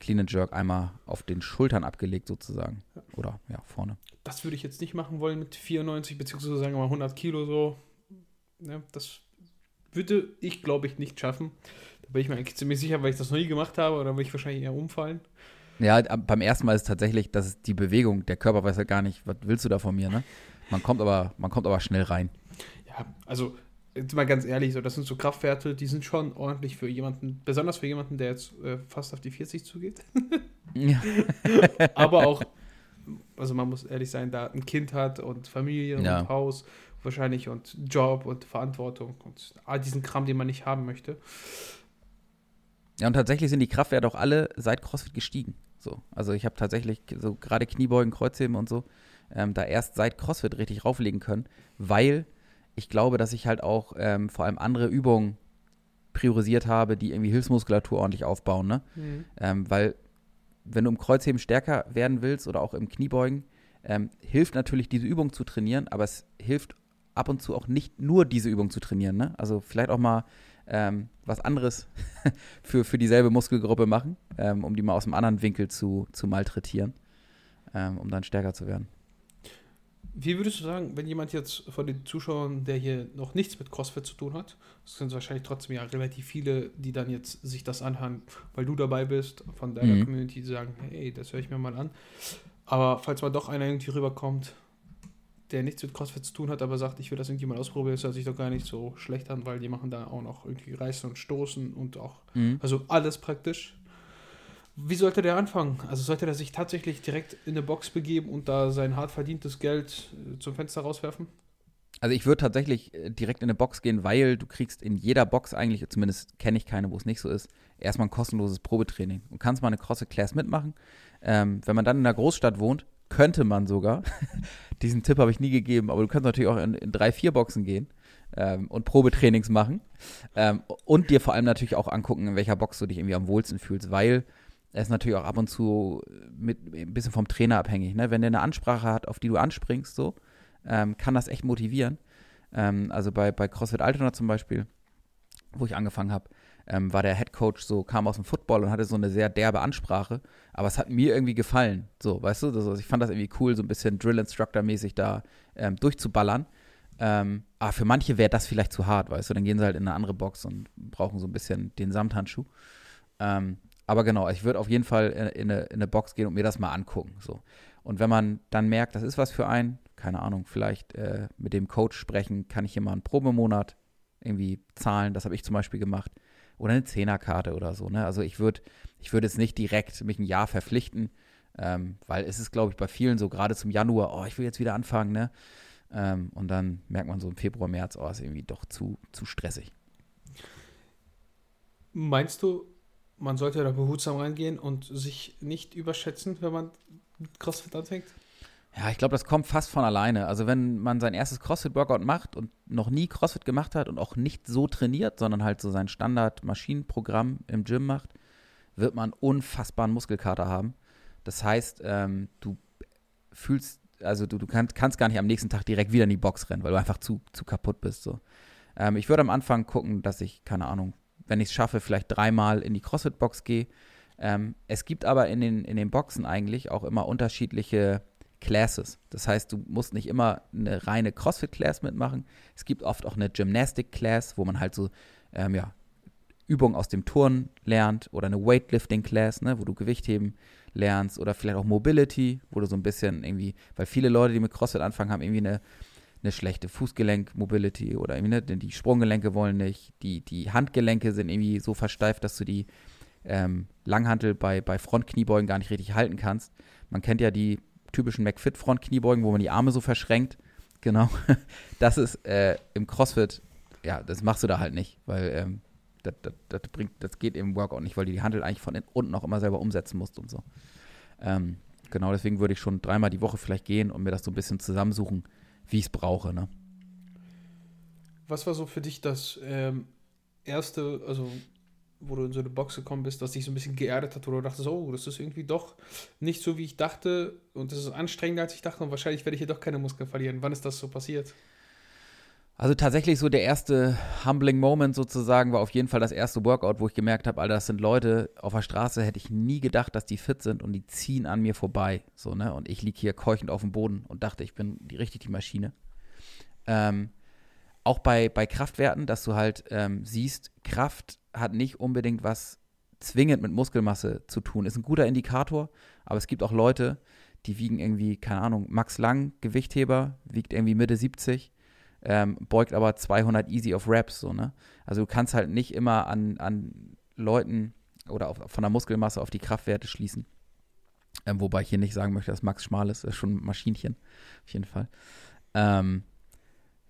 Clean and Jerk einmal auf den Schultern abgelegt sozusagen. Oder ja, vorne. Das würde ich jetzt nicht machen wollen mit 94 beziehungsweise sagen wir mal 100 Kilo so. Ja, das würde ich, glaube ich, nicht schaffen. Da bin ich mir eigentlich ziemlich sicher, weil ich das noch nie gemacht habe, oder würde ich wahrscheinlich eher umfallen. Ja, beim ersten Mal ist es tatsächlich, dass die Bewegung, der Körper weiß ja gar nicht, was willst du da von mir, ne? Man kommt aber, man kommt aber schnell rein. Ja, also jetzt mal ganz ehrlich, so, das sind so Kraftwerte, die sind schon ordentlich für jemanden, besonders für jemanden, der jetzt äh, fast auf die 40 zugeht. ja. Aber auch, also man muss ehrlich sein, da ein Kind hat und Familie ja. und Haus wahrscheinlich und Job und Verantwortung und all diesen Kram, den man nicht haben möchte. Ja, und tatsächlich sind die Kraftwerte auch alle seit CrossFit gestiegen. So, also ich habe tatsächlich so gerade Kniebeugen, Kreuzheben und so ähm, da erst seit CrossFit richtig rauflegen können, weil ich glaube, dass ich halt auch ähm, vor allem andere Übungen priorisiert habe, die irgendwie Hilfsmuskulatur ordentlich aufbauen. Ne? Mhm. Ähm, weil wenn du im Kreuzheben stärker werden willst oder auch im Kniebeugen, ähm, hilft natürlich diese Übung zu trainieren, aber es hilft ab und zu auch nicht nur diese Übung zu trainieren. Ne? Also vielleicht auch mal ähm, was anderes für, für dieselbe Muskelgruppe machen, ähm, um die mal aus einem anderen Winkel zu, zu malträtieren, ähm, um dann stärker zu werden. Wie würdest du sagen, wenn jemand jetzt von den Zuschauern, der hier noch nichts mit CrossFit zu tun hat, das sind wahrscheinlich trotzdem ja relativ viele, die dann jetzt sich das anhören, weil du dabei bist, von deiner mhm. Community, die sagen, hey, das höre ich mir mal an. Aber falls mal doch einer irgendwie rüberkommt, der nichts mit CrossFit zu tun hat, aber sagt, ich will das irgendwie mal ausprobieren, das hört sich doch gar nicht so schlecht an, weil die machen da auch noch irgendwie Reißen und Stoßen und auch, mhm. also alles praktisch. Wie sollte der anfangen? Also sollte er sich tatsächlich direkt in eine Box begeben und da sein hart verdientes Geld äh, zum Fenster rauswerfen? Also ich würde tatsächlich äh, direkt in eine Box gehen, weil du kriegst in jeder Box eigentlich, zumindest kenne ich keine, wo es nicht so ist, erstmal ein kostenloses Probetraining. Du kannst mal eine CrossFit Class mitmachen. Ähm, wenn man dann in einer Großstadt wohnt, könnte man sogar, diesen Tipp habe ich nie gegeben, aber du kannst natürlich auch in, in drei, vier Boxen gehen ähm, und Probetrainings machen ähm, und dir vor allem natürlich auch angucken, in welcher Box du dich irgendwie am wohlsten fühlst, weil ist natürlich auch ab und zu mit, ein bisschen vom Trainer abhängig. Ne? Wenn der eine Ansprache hat, auf die du anspringst, so, ähm, kann das echt motivieren. Ähm, also bei, bei CrossFit Altona zum Beispiel, wo ich angefangen habe, ähm, war der Head Coach so, kam aus dem Football und hatte so eine sehr derbe Ansprache, aber es hat mir irgendwie gefallen. So, weißt du, also ich fand das irgendwie cool, so ein bisschen Drill Instructor-mäßig da ähm, durchzuballern. Ähm, aber für manche wäre das vielleicht zu hart, weißt du, dann gehen sie halt in eine andere Box und brauchen so ein bisschen den Samthandschuh. Ähm, aber genau, ich würde auf jeden Fall in, in, eine, in, eine, Box gehen und mir das mal angucken. So. Und wenn man dann merkt, das ist was für einen, keine Ahnung, vielleicht äh, mit dem Coach sprechen, kann ich hier mal einen Probemonat irgendwie zahlen. Das habe ich zum Beispiel gemacht. Oder eine Zehnerkarte oder so. Ne? Also ich würde ich würd jetzt nicht direkt mich ein Jahr verpflichten, ähm, weil es ist, glaube ich, bei vielen so, gerade zum Januar, oh, ich will jetzt wieder anfangen, ne? Ähm, und dann merkt man so im Februar, März, oh, ist irgendwie doch zu, zu stressig. Meinst du, man sollte da behutsam reingehen und sich nicht überschätzen, wenn man CrossFit anfängt? Ja, ich glaube, das kommt fast von alleine. Also wenn man sein erstes CrossFit-Workout macht und noch nie CrossFit gemacht hat und auch nicht so trainiert, sondern halt so sein Standard-Maschinenprogramm im Gym macht, wird man unfassbaren Muskelkater haben. Das heißt, ähm, du fühlst, also du, du kannst, kannst, gar nicht am nächsten Tag direkt wieder in die Box rennen, weil du einfach zu, zu kaputt bist. So. Ähm, ich würde am Anfang gucken, dass ich, keine Ahnung, wenn ich es schaffe, vielleicht dreimal in die CrossFit-Box gehe. Ähm, es gibt aber in den, in den Boxen eigentlich auch immer unterschiedliche Classes. Das heißt, du musst nicht immer eine reine CrossFit-Class mitmachen. Es gibt oft auch eine Gymnastic-Class, wo man halt so ähm, ja, Übungen aus dem Turnen lernt oder eine Weightlifting-Class, ne, wo du Gewichtheben lernst oder vielleicht auch Mobility, wo du so ein bisschen irgendwie, weil viele Leute, die mit CrossFit anfangen, haben irgendwie eine eine schlechte Fußgelenk-Mobility oder irgendwie, ne, die Sprunggelenke wollen nicht, die, die Handgelenke sind irgendwie so versteift, dass du die ähm, Langhantel bei, bei Frontkniebeugen gar nicht richtig halten kannst. Man kennt ja die typischen McFit-Frontkniebeugen, wo man die Arme so verschränkt. Genau. Das ist äh, im CrossFit, ja, das machst du da halt nicht, weil ähm, das, das, das, bringt, das geht im Workout nicht, weil du die Handel eigentlich von unten auch immer selber umsetzen musst und so. Ähm, genau, deswegen würde ich schon dreimal die Woche vielleicht gehen und mir das so ein bisschen zusammensuchen, wie ich es brauche. Ne? Was war so für dich das ähm, erste, also wo du in so eine Box gekommen bist, dass dich so ein bisschen geerdet hat, wo du dachtest, oh, das ist irgendwie doch nicht so, wie ich dachte und das ist anstrengender, als ich dachte und wahrscheinlich werde ich hier doch keine Muskeln verlieren. Wann ist das so passiert? Also tatsächlich so der erste humbling Moment sozusagen war auf jeden Fall das erste Workout, wo ich gemerkt habe, Alter, das sind Leute auf der Straße, hätte ich nie gedacht, dass die fit sind und die ziehen an mir vorbei, so, ne? Und ich liege hier keuchend auf dem Boden und dachte, ich bin die, richtig die Maschine. Ähm, auch bei, bei Kraftwerten, dass du halt ähm, siehst, Kraft hat nicht unbedingt was zwingend mit Muskelmasse zu tun. Ist ein guter Indikator, aber es gibt auch Leute, die wiegen irgendwie, keine Ahnung, Max Lang, Gewichtheber, wiegt irgendwie Mitte 70 ähm, beugt aber 200 easy auf Raps, so, ne? Also du kannst halt nicht immer an, an Leuten oder auf, von der Muskelmasse auf die Kraftwerte schließen. Ähm, wobei ich hier nicht sagen möchte, dass Max schmal ist, das ist schon ein Maschinchen, auf jeden Fall. Ähm,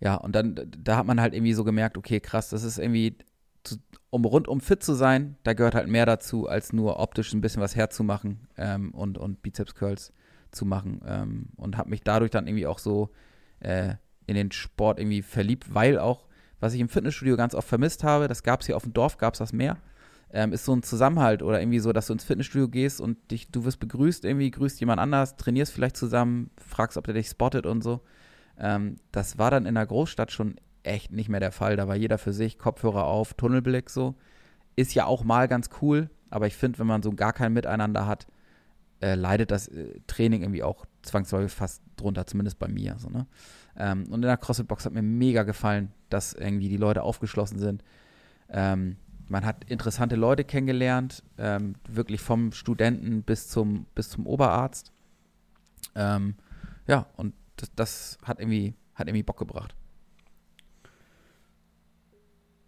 ja, und dann, da hat man halt irgendwie so gemerkt, okay, krass, das ist irgendwie, um rundum fit zu sein, da gehört halt mehr dazu, als nur optisch ein bisschen was herzumachen ähm, und, und Bizeps-Curls zu machen. Ähm, und habe mich dadurch dann irgendwie auch so äh, in den Sport irgendwie verliebt, weil auch, was ich im Fitnessstudio ganz oft vermisst habe, das gab es hier auf dem Dorf, gab es das mehr, ähm, ist so ein Zusammenhalt oder irgendwie so, dass du ins Fitnessstudio gehst und dich, du wirst begrüßt, irgendwie grüßt jemand anders, trainierst vielleicht zusammen, fragst, ob der dich spottet und so. Ähm, das war dann in der Großstadt schon echt nicht mehr der Fall. Da war jeder für sich, Kopfhörer auf, Tunnelblick so. Ist ja auch mal ganz cool, aber ich finde, wenn man so gar kein Miteinander hat, äh, leidet das äh, Training irgendwie auch zwangsläufig fast drunter, zumindest bei mir. So, ne? Ähm, und in der CrossFit-Box hat mir mega gefallen, dass irgendwie die Leute aufgeschlossen sind. Ähm, man hat interessante Leute kennengelernt, ähm, wirklich vom Studenten bis zum, bis zum Oberarzt. Ähm, ja, und das, das, hat, irgendwie, hat irgendwie Bock gebracht.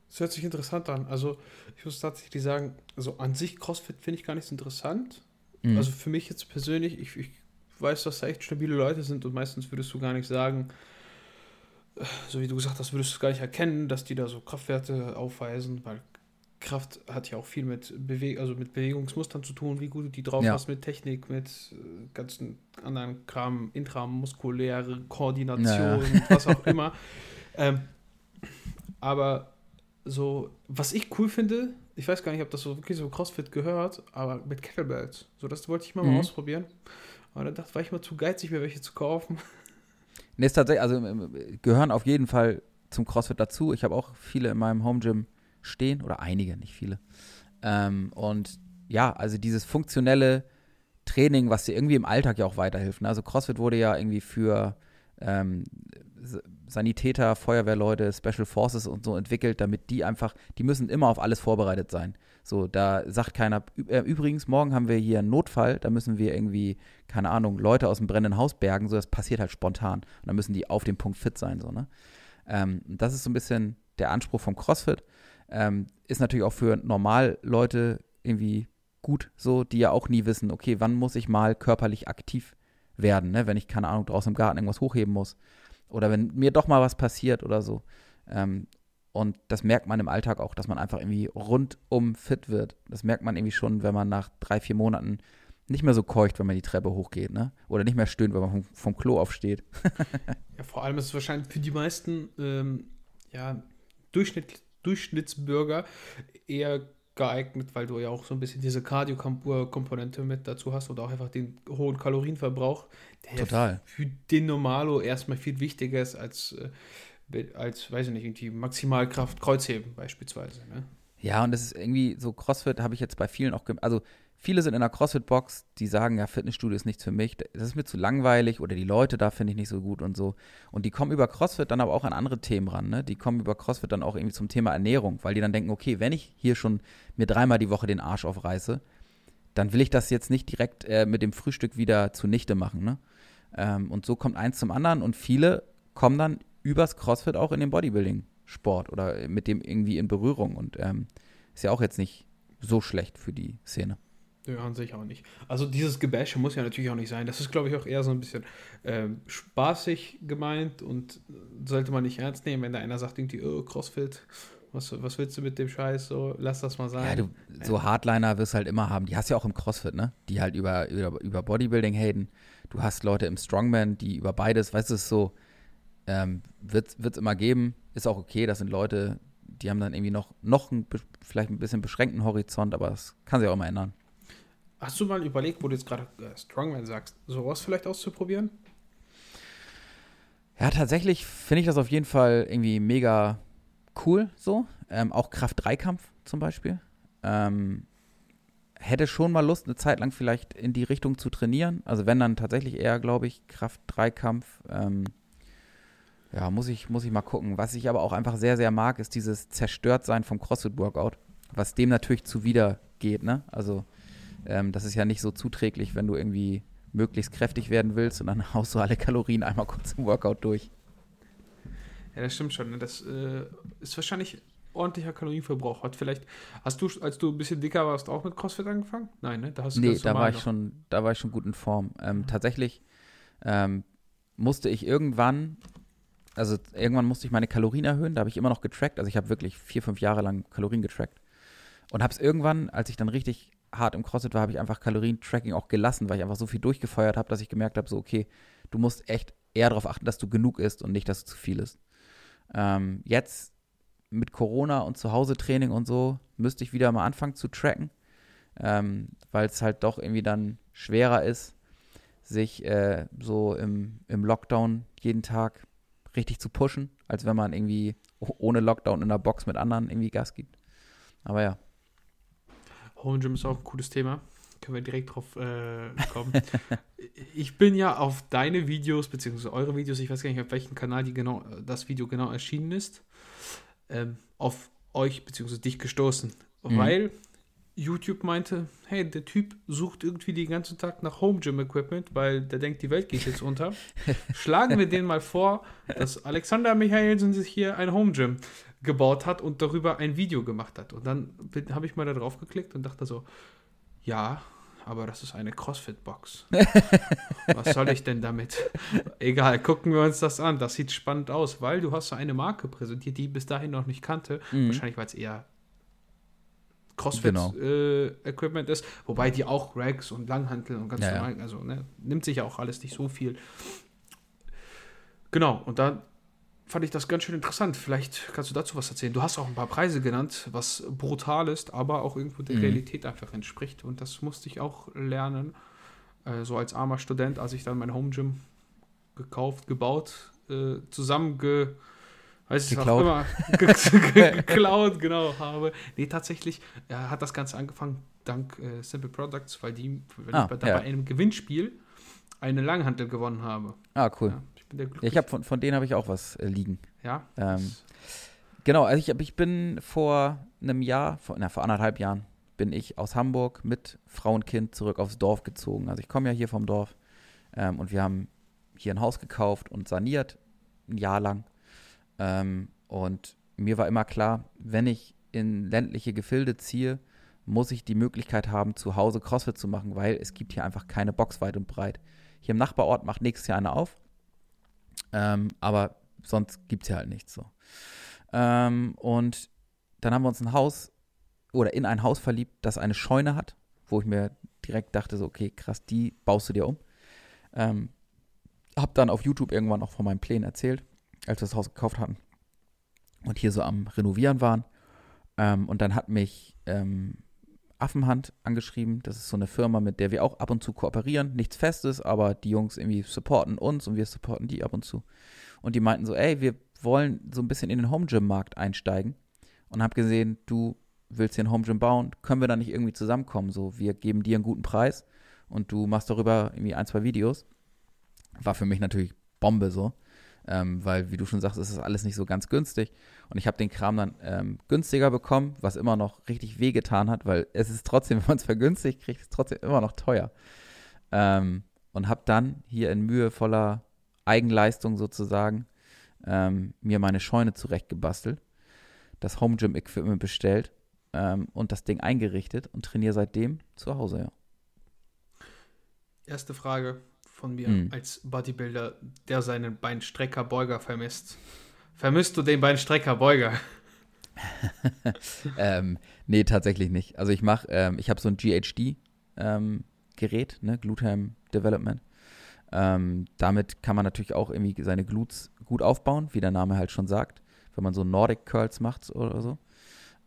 Das hört sich interessant an. Also, ich muss tatsächlich sagen, also an sich CrossFit finde ich gar nicht so interessant. Mhm. Also für mich jetzt persönlich, ich, ich weiß, dass da echt stabile Leute sind und meistens würdest du gar nicht sagen, so wie du gesagt hast, würdest du gar nicht erkennen, dass die da so Kraftwerte aufweisen, weil Kraft hat ja auch viel mit, Bewe also mit Bewegungsmustern zu tun, wie gut du die drauf ja. hast, mit Technik, mit äh, ganzen anderen Kram, intramuskuläre Koordination, ja. was auch immer. Ähm, aber so, was ich cool finde, ich weiß gar nicht, ob das so wirklich so CrossFit gehört, aber mit Kettlebells. So, das wollte ich mal, mhm. mal ausprobieren. Aber dann dachte, war ich mal zu geizig, mir welche zu kaufen. Nee, ist tatsächlich, also ähm, gehören auf jeden Fall zum CrossFit dazu. Ich habe auch viele in meinem Home Gym stehen oder einige, nicht viele. Ähm, und ja, also dieses funktionelle Training, was dir irgendwie im Alltag ja auch weiterhilft. Ne? Also CrossFit wurde ja irgendwie für ähm, Sanitäter, Feuerwehrleute, Special Forces und so entwickelt, damit die einfach, die müssen immer auf alles vorbereitet sein. So, da sagt keiner, äh, übrigens, morgen haben wir hier einen Notfall, da müssen wir irgendwie, keine Ahnung, Leute aus dem brennenden Haus bergen, so, das passiert halt spontan. Und dann müssen die auf dem Punkt fit sein, so, ne? Ähm, das ist so ein bisschen der Anspruch vom CrossFit. Ähm, ist natürlich auch für Normalleute irgendwie gut, so, die ja auch nie wissen, okay, wann muss ich mal körperlich aktiv werden, ne? wenn ich, keine Ahnung, draußen im Garten irgendwas hochheben muss. Oder wenn mir doch mal was passiert oder so. Ähm, und das merkt man im Alltag auch, dass man einfach irgendwie rundum fit wird. Das merkt man irgendwie schon, wenn man nach drei, vier Monaten nicht mehr so keucht, wenn man die Treppe hochgeht, ne? Oder nicht mehr stöhnt, wenn man vom, vom Klo aufsteht. ja, vor allem ist es wahrscheinlich für die meisten ähm, ja, Durchschnitt, Durchschnittsbürger eher geeignet, weil du ja auch so ein bisschen diese Cardio-Komponente mit dazu hast oder auch einfach den hohen Kalorienverbrauch, der Total. für den Normalo erstmal viel wichtiger ist als, äh, als weiß ich nicht, irgendwie Maximalkraft Kreuzheben beispielsweise. Ne? Ja, und das ist irgendwie so CrossFit habe ich jetzt bei vielen auch, also viele sind in der CrossFit-Box, die sagen, ja, Fitnessstudio ist nichts für mich, das ist mir zu langweilig oder die Leute da finde ich nicht so gut und so. Und die kommen über CrossFit dann aber auch an andere Themen ran, ne? Die kommen über CrossFit dann auch irgendwie zum Thema Ernährung, weil die dann denken, okay, wenn ich hier schon mir dreimal die Woche den Arsch aufreiße, dann will ich das jetzt nicht direkt äh, mit dem Frühstück wieder zunichte machen, ne? Ähm, und so kommt eins zum anderen und viele kommen dann übers CrossFit auch in den Bodybuilding-Sport oder mit dem irgendwie in Berührung und ähm, ist ja auch jetzt nicht so schlecht für die Szene. An sich auch nicht. Also dieses Gebäsche muss ja natürlich auch nicht sein. Das ist, glaube ich, auch eher so ein bisschen ähm, spaßig gemeint und sollte man nicht ernst nehmen, wenn da einer sagt, irgendwie, oh, CrossFit, Was, was willst du mit dem Scheiß? So, lass das mal sein. Ja, du, so Hardliner wirst du halt immer haben. Die hast du ja auch im CrossFit, ne? Die halt über, über, über Bodybuilding haten. Du hast Leute im Strongman, die über beides, weißt du, so, ähm, wird es immer geben. Ist auch okay, das sind Leute, die haben dann irgendwie noch, noch ein, vielleicht ein bisschen beschränkten Horizont, aber das kann sich auch immer ändern. Hast du mal überlegt, wo du jetzt gerade äh, Strongman sagst, sowas vielleicht auszuprobieren? Ja, tatsächlich finde ich das auf jeden Fall irgendwie mega cool so. Ähm, auch Kraft-3-Kampf zum Beispiel. Ähm, hätte schon mal Lust, eine Zeit lang vielleicht in die Richtung zu trainieren. Also wenn dann tatsächlich eher, glaube ich, Kraft-3-Kampf. Ähm, ja, muss ich, muss ich mal gucken. Was ich aber auch einfach sehr, sehr mag, ist dieses Zerstörtsein vom CrossFit-Workout. Was dem natürlich zuwider geht, ne? Also, ähm, das ist ja nicht so zuträglich, wenn du irgendwie möglichst kräftig werden willst und dann haust du alle Kalorien einmal kurz im Workout durch. Ja, das stimmt schon. Ne? Das äh, ist wahrscheinlich ordentlicher Kalorienverbrauch. Hat vielleicht, hast du, als du ein bisschen dicker warst, auch mit CrossFit angefangen? Nein, ne? Da hast du nee, da war ich schon, da war ich schon gut in Form. Ähm, mhm. Tatsächlich ähm, musste ich irgendwann, also irgendwann musste ich meine Kalorien erhöhen. Da habe ich immer noch getrackt. Also ich habe wirklich vier, fünf Jahre lang Kalorien getrackt. Und habe es irgendwann, als ich dann richtig hart im CrossFit war, habe ich einfach Kalorien-Tracking auch gelassen, weil ich einfach so viel durchgefeuert habe, dass ich gemerkt habe, so okay, du musst echt eher darauf achten, dass du genug isst und nicht, dass es zu viel ist. Ähm, jetzt mit Corona und Zuhause-Training und so müsste ich wieder mal anfangen zu tracken, ähm, weil es halt doch irgendwie dann schwerer ist, sich äh, so im, im Lockdown jeden Tag richtig zu pushen, als wenn man irgendwie ohne Lockdown in der Box mit anderen irgendwie Gas gibt. Aber ja. Home Gym ist auch ein cooles Thema. Können wir direkt drauf äh, kommen. ich bin ja auf deine Videos, beziehungsweise eure Videos, ich weiß gar nicht, auf welchem Kanal die genau, das Video genau erschienen ist, ähm, auf euch beziehungsweise dich gestoßen. Mhm. Weil YouTube meinte, hey, der Typ sucht irgendwie den ganzen Tag nach Home Gym Equipment, weil der denkt, die Welt geht jetzt unter. Schlagen wir den mal vor, dass Alexander Michaelsen sich hier ein Home Gym gebaut hat und darüber ein Video gemacht hat. Und dann habe ich mal da drauf geklickt und dachte so, ja, aber das ist eine CrossFit-Box. Was soll ich denn damit? Egal, gucken wir uns das an. Das sieht spannend aus, weil du hast so eine Marke präsentiert, die ich bis dahin noch nicht kannte. Mhm. Wahrscheinlich, weil es eher CrossFit-Equipment genau. äh, ist. Wobei die auch Rags und Langhantel und ganz ja, normal, also ne, nimmt sich ja auch alles nicht so viel. Genau, und dann fand ich das ganz schön interessant. Vielleicht kannst du dazu was erzählen. Du hast auch ein paar Preise genannt, was brutal ist, aber auch irgendwo der mhm. Realität einfach entspricht. Und das musste ich auch lernen, äh, so als armer Student, als ich dann mein Home Gym gekauft, gebaut, äh, zusammenge weiß ich geklaut. auch immer geklaut, genau, habe. Nee, tatsächlich äh, hat das Ganze angefangen dank äh, Simple Products, weil die, weil ah, ich bei, ja. bei einem Gewinnspiel eine Langhantel gewonnen habe. Ah, cool. Ja, bin der Ja, ich habe von, von denen habe ich auch was äh, liegen. Ja. Ähm, genau, also ich, ich bin vor einem Jahr, vor, na, vor anderthalb Jahren, bin ich aus Hamburg mit Frau und Kind zurück aufs Dorf gezogen. Also ich komme ja hier vom Dorf ähm, und wir haben hier ein Haus gekauft und saniert, ein Jahr lang. Ähm, und mir war immer klar, wenn ich in ländliche Gefilde ziehe, muss ich die Möglichkeit haben, zu Hause CrossFit zu machen, weil es gibt hier einfach keine Box weit und breit. Hier im Nachbarort macht nächstes Jahr eine auf. Ähm, aber sonst gibt es ja halt nichts so. Ähm, und dann haben wir uns ein Haus oder in ein Haus verliebt, das eine Scheune hat, wo ich mir direkt dachte, so, okay, krass, die baust du dir um. Ähm, hab dann auf YouTube irgendwann auch von meinen Plänen erzählt, als wir das Haus gekauft hatten und hier so am Renovieren waren. Ähm, und dann hat mich ähm, Affenhand angeschrieben. Das ist so eine Firma, mit der wir auch ab und zu kooperieren. Nichts Festes, aber die Jungs irgendwie supporten uns und wir supporten die ab und zu. Und die meinten so, ey, wir wollen so ein bisschen in den Home Gym Markt einsteigen. Und hab gesehen, du willst hier ein Home Gym bauen, können wir da nicht irgendwie zusammenkommen? So, wir geben dir einen guten Preis und du machst darüber irgendwie ein, zwei Videos. War für mich natürlich Bombe so ähm, weil, wie du schon sagst, ist das alles nicht so ganz günstig. Und ich habe den Kram dann ähm, günstiger bekommen, was immer noch richtig wehgetan hat, weil es ist trotzdem, wenn man es vergünstigt kriegt, ist es trotzdem immer noch teuer. Ähm, und habe dann hier in mühevoller Eigenleistung sozusagen ähm, mir meine Scheune zurechtgebastelt, das Home Gym Equipment bestellt ähm, und das Ding eingerichtet und trainiere seitdem zu Hause, ja. Erste Frage von mir mhm. als Bodybuilder, der seinen Beinstrecker-Beuger vermisst. Vermisst du den Beinstrecker-Beuger? ähm, nee, tatsächlich nicht. Also ich mache, ähm, ich habe so ein GHD ähm, ne, Glutham Development. Ähm, damit kann man natürlich auch irgendwie seine Glutes gut aufbauen, wie der Name halt schon sagt, wenn man so Nordic Curls macht oder so.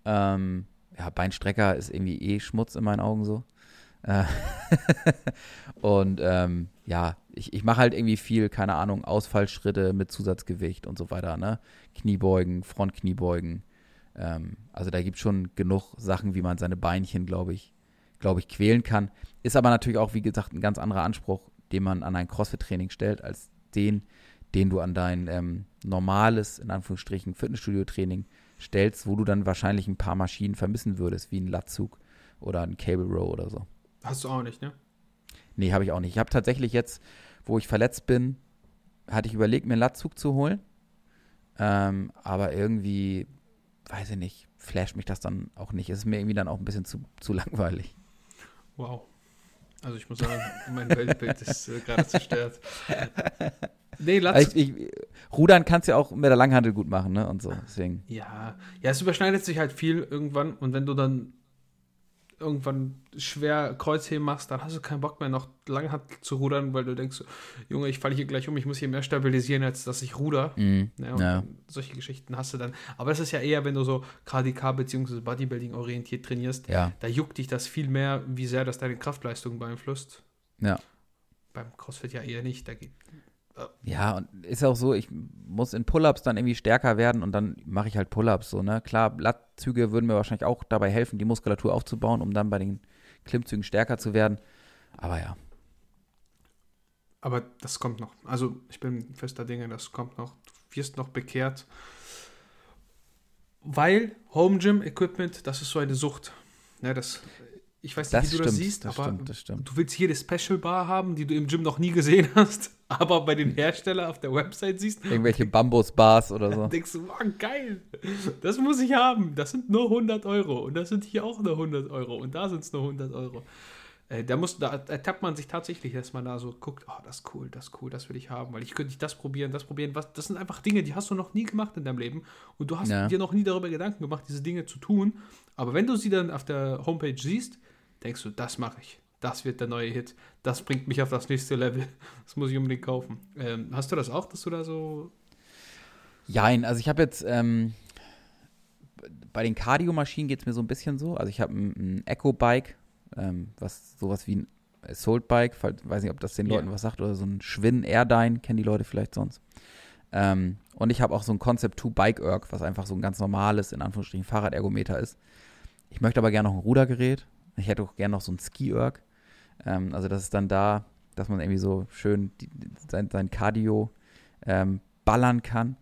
Ähm, ja, Beinstrecker ist irgendwie eh Schmutz in meinen Augen so. Äh, und ähm, ja, ich, ich mache halt irgendwie viel, keine Ahnung, Ausfallschritte mit Zusatzgewicht und so weiter, ne? Kniebeugen, Frontkniebeugen. Ähm, also da gibt es schon genug Sachen, wie man seine Beinchen, glaube ich, glaube ich, quälen kann. Ist aber natürlich auch, wie gesagt, ein ganz anderer Anspruch, den man an ein CrossFit-Training stellt, als den, den du an dein ähm, normales, in Anführungsstrichen, Fitnessstudio-Training stellst, wo du dann wahrscheinlich ein paar Maschinen vermissen würdest, wie ein Latzug oder ein Cable Row oder so. Hast du auch nicht, ne? Nee, habe ich auch nicht. Ich habe tatsächlich jetzt, wo ich verletzt bin, hatte ich überlegt, mir einen Latzug zu holen. Ähm, aber irgendwie, weiß ich nicht, flasht mich das dann auch nicht. Es ist mir irgendwie dann auch ein bisschen zu, zu langweilig. Wow. Also ich muss sagen, mein Weltbild ist äh, gerade zerstört. Nee, Latzug. Ich, ich, Rudern kannst du ja auch mit der Langhandel gut machen, ne? Und so. Deswegen. Ja. Ja, es überschneidet sich halt viel irgendwann und wenn du dann irgendwann schwer Kreuzheben machst, dann hast du keinen Bock mehr noch lang zu rudern, weil du denkst, Junge, ich falle hier gleich um, ich muss hier mehr stabilisieren, als dass ich ruder. Mm, ja, ja. Solche Geschichten hast du dann. Aber es ist ja eher, wenn du so KDK bzw. Bodybuilding orientiert trainierst, ja. da juckt dich das viel mehr, wie sehr das deine Kraftleistung beeinflusst. Ja. Beim CrossFit ja eher nicht. Da geht, ja, und ist auch so, ich muss in Pull-Ups dann irgendwie stärker werden und dann mache ich halt Pull-Ups so, ne? Klar, Lattzüge würden mir wahrscheinlich auch dabei helfen, die Muskulatur aufzubauen, um dann bei den Klimmzügen stärker zu werden. Aber ja. Aber das kommt noch. Also ich bin fester Dinge, das kommt noch. Du wirst noch bekehrt. Weil Home Gym Equipment, das ist so eine Sucht. Ja, das ich weiß nicht, das wie du stimmt, das siehst, das aber stimmt, das stimmt. du willst jede Special Bar haben, die du im Gym noch nie gesehen hast, aber bei den Herstellern auf der Website siehst. Irgendwelche Bambus-Bars oder so. Denkst du, wow, geil, das muss ich haben. Das sind nur 100 Euro und das sind hier auch nur 100 Euro und da sind es nur 100 Euro. Äh, da, muss, da ertappt man sich tatsächlich, dass man da so guckt, oh, das ist cool, das ist cool, das will ich haben, weil ich könnte nicht das probieren, das probieren. Was, das sind einfach Dinge, die hast du noch nie gemacht in deinem Leben und du hast Ja. dir noch nie darüber Gedanken gemacht, diese Dinge zu tun. Aber wenn du sie dann auf der Homepage siehst, denkst du, das mache ich. Das wird der neue Hit. Das bringt mich auf das nächste Level. Das muss ich unbedingt kaufen. Ähm, hast du das auch, dass du da so. Jein, also ich habe jetzt ähm, bei den Cardio-Maschinen geht es mir so ein bisschen so. Also ich habe ein, ein Echo-Bike, ähm, was sowas wie ein Assault-Bike, falls- weiß nicht, ob das den. Leuten was sagt, oder so ein Schwinn Airdyne, kennen die Leute vielleicht sonst. Ähm, und ich habe auch so ein Concept 2 Bike Erg, was einfach so ein ganz normales, in Anführungsstrichen, Fahrradergometer ist. Ich möchte aber gerne noch ein Rudergerät. Ich hätte auch gerne noch so ein Ski-Erg. Ähm, also das ist dann da, dass man irgendwie so schön die, sein, sein Cardio ähm, ballern kann.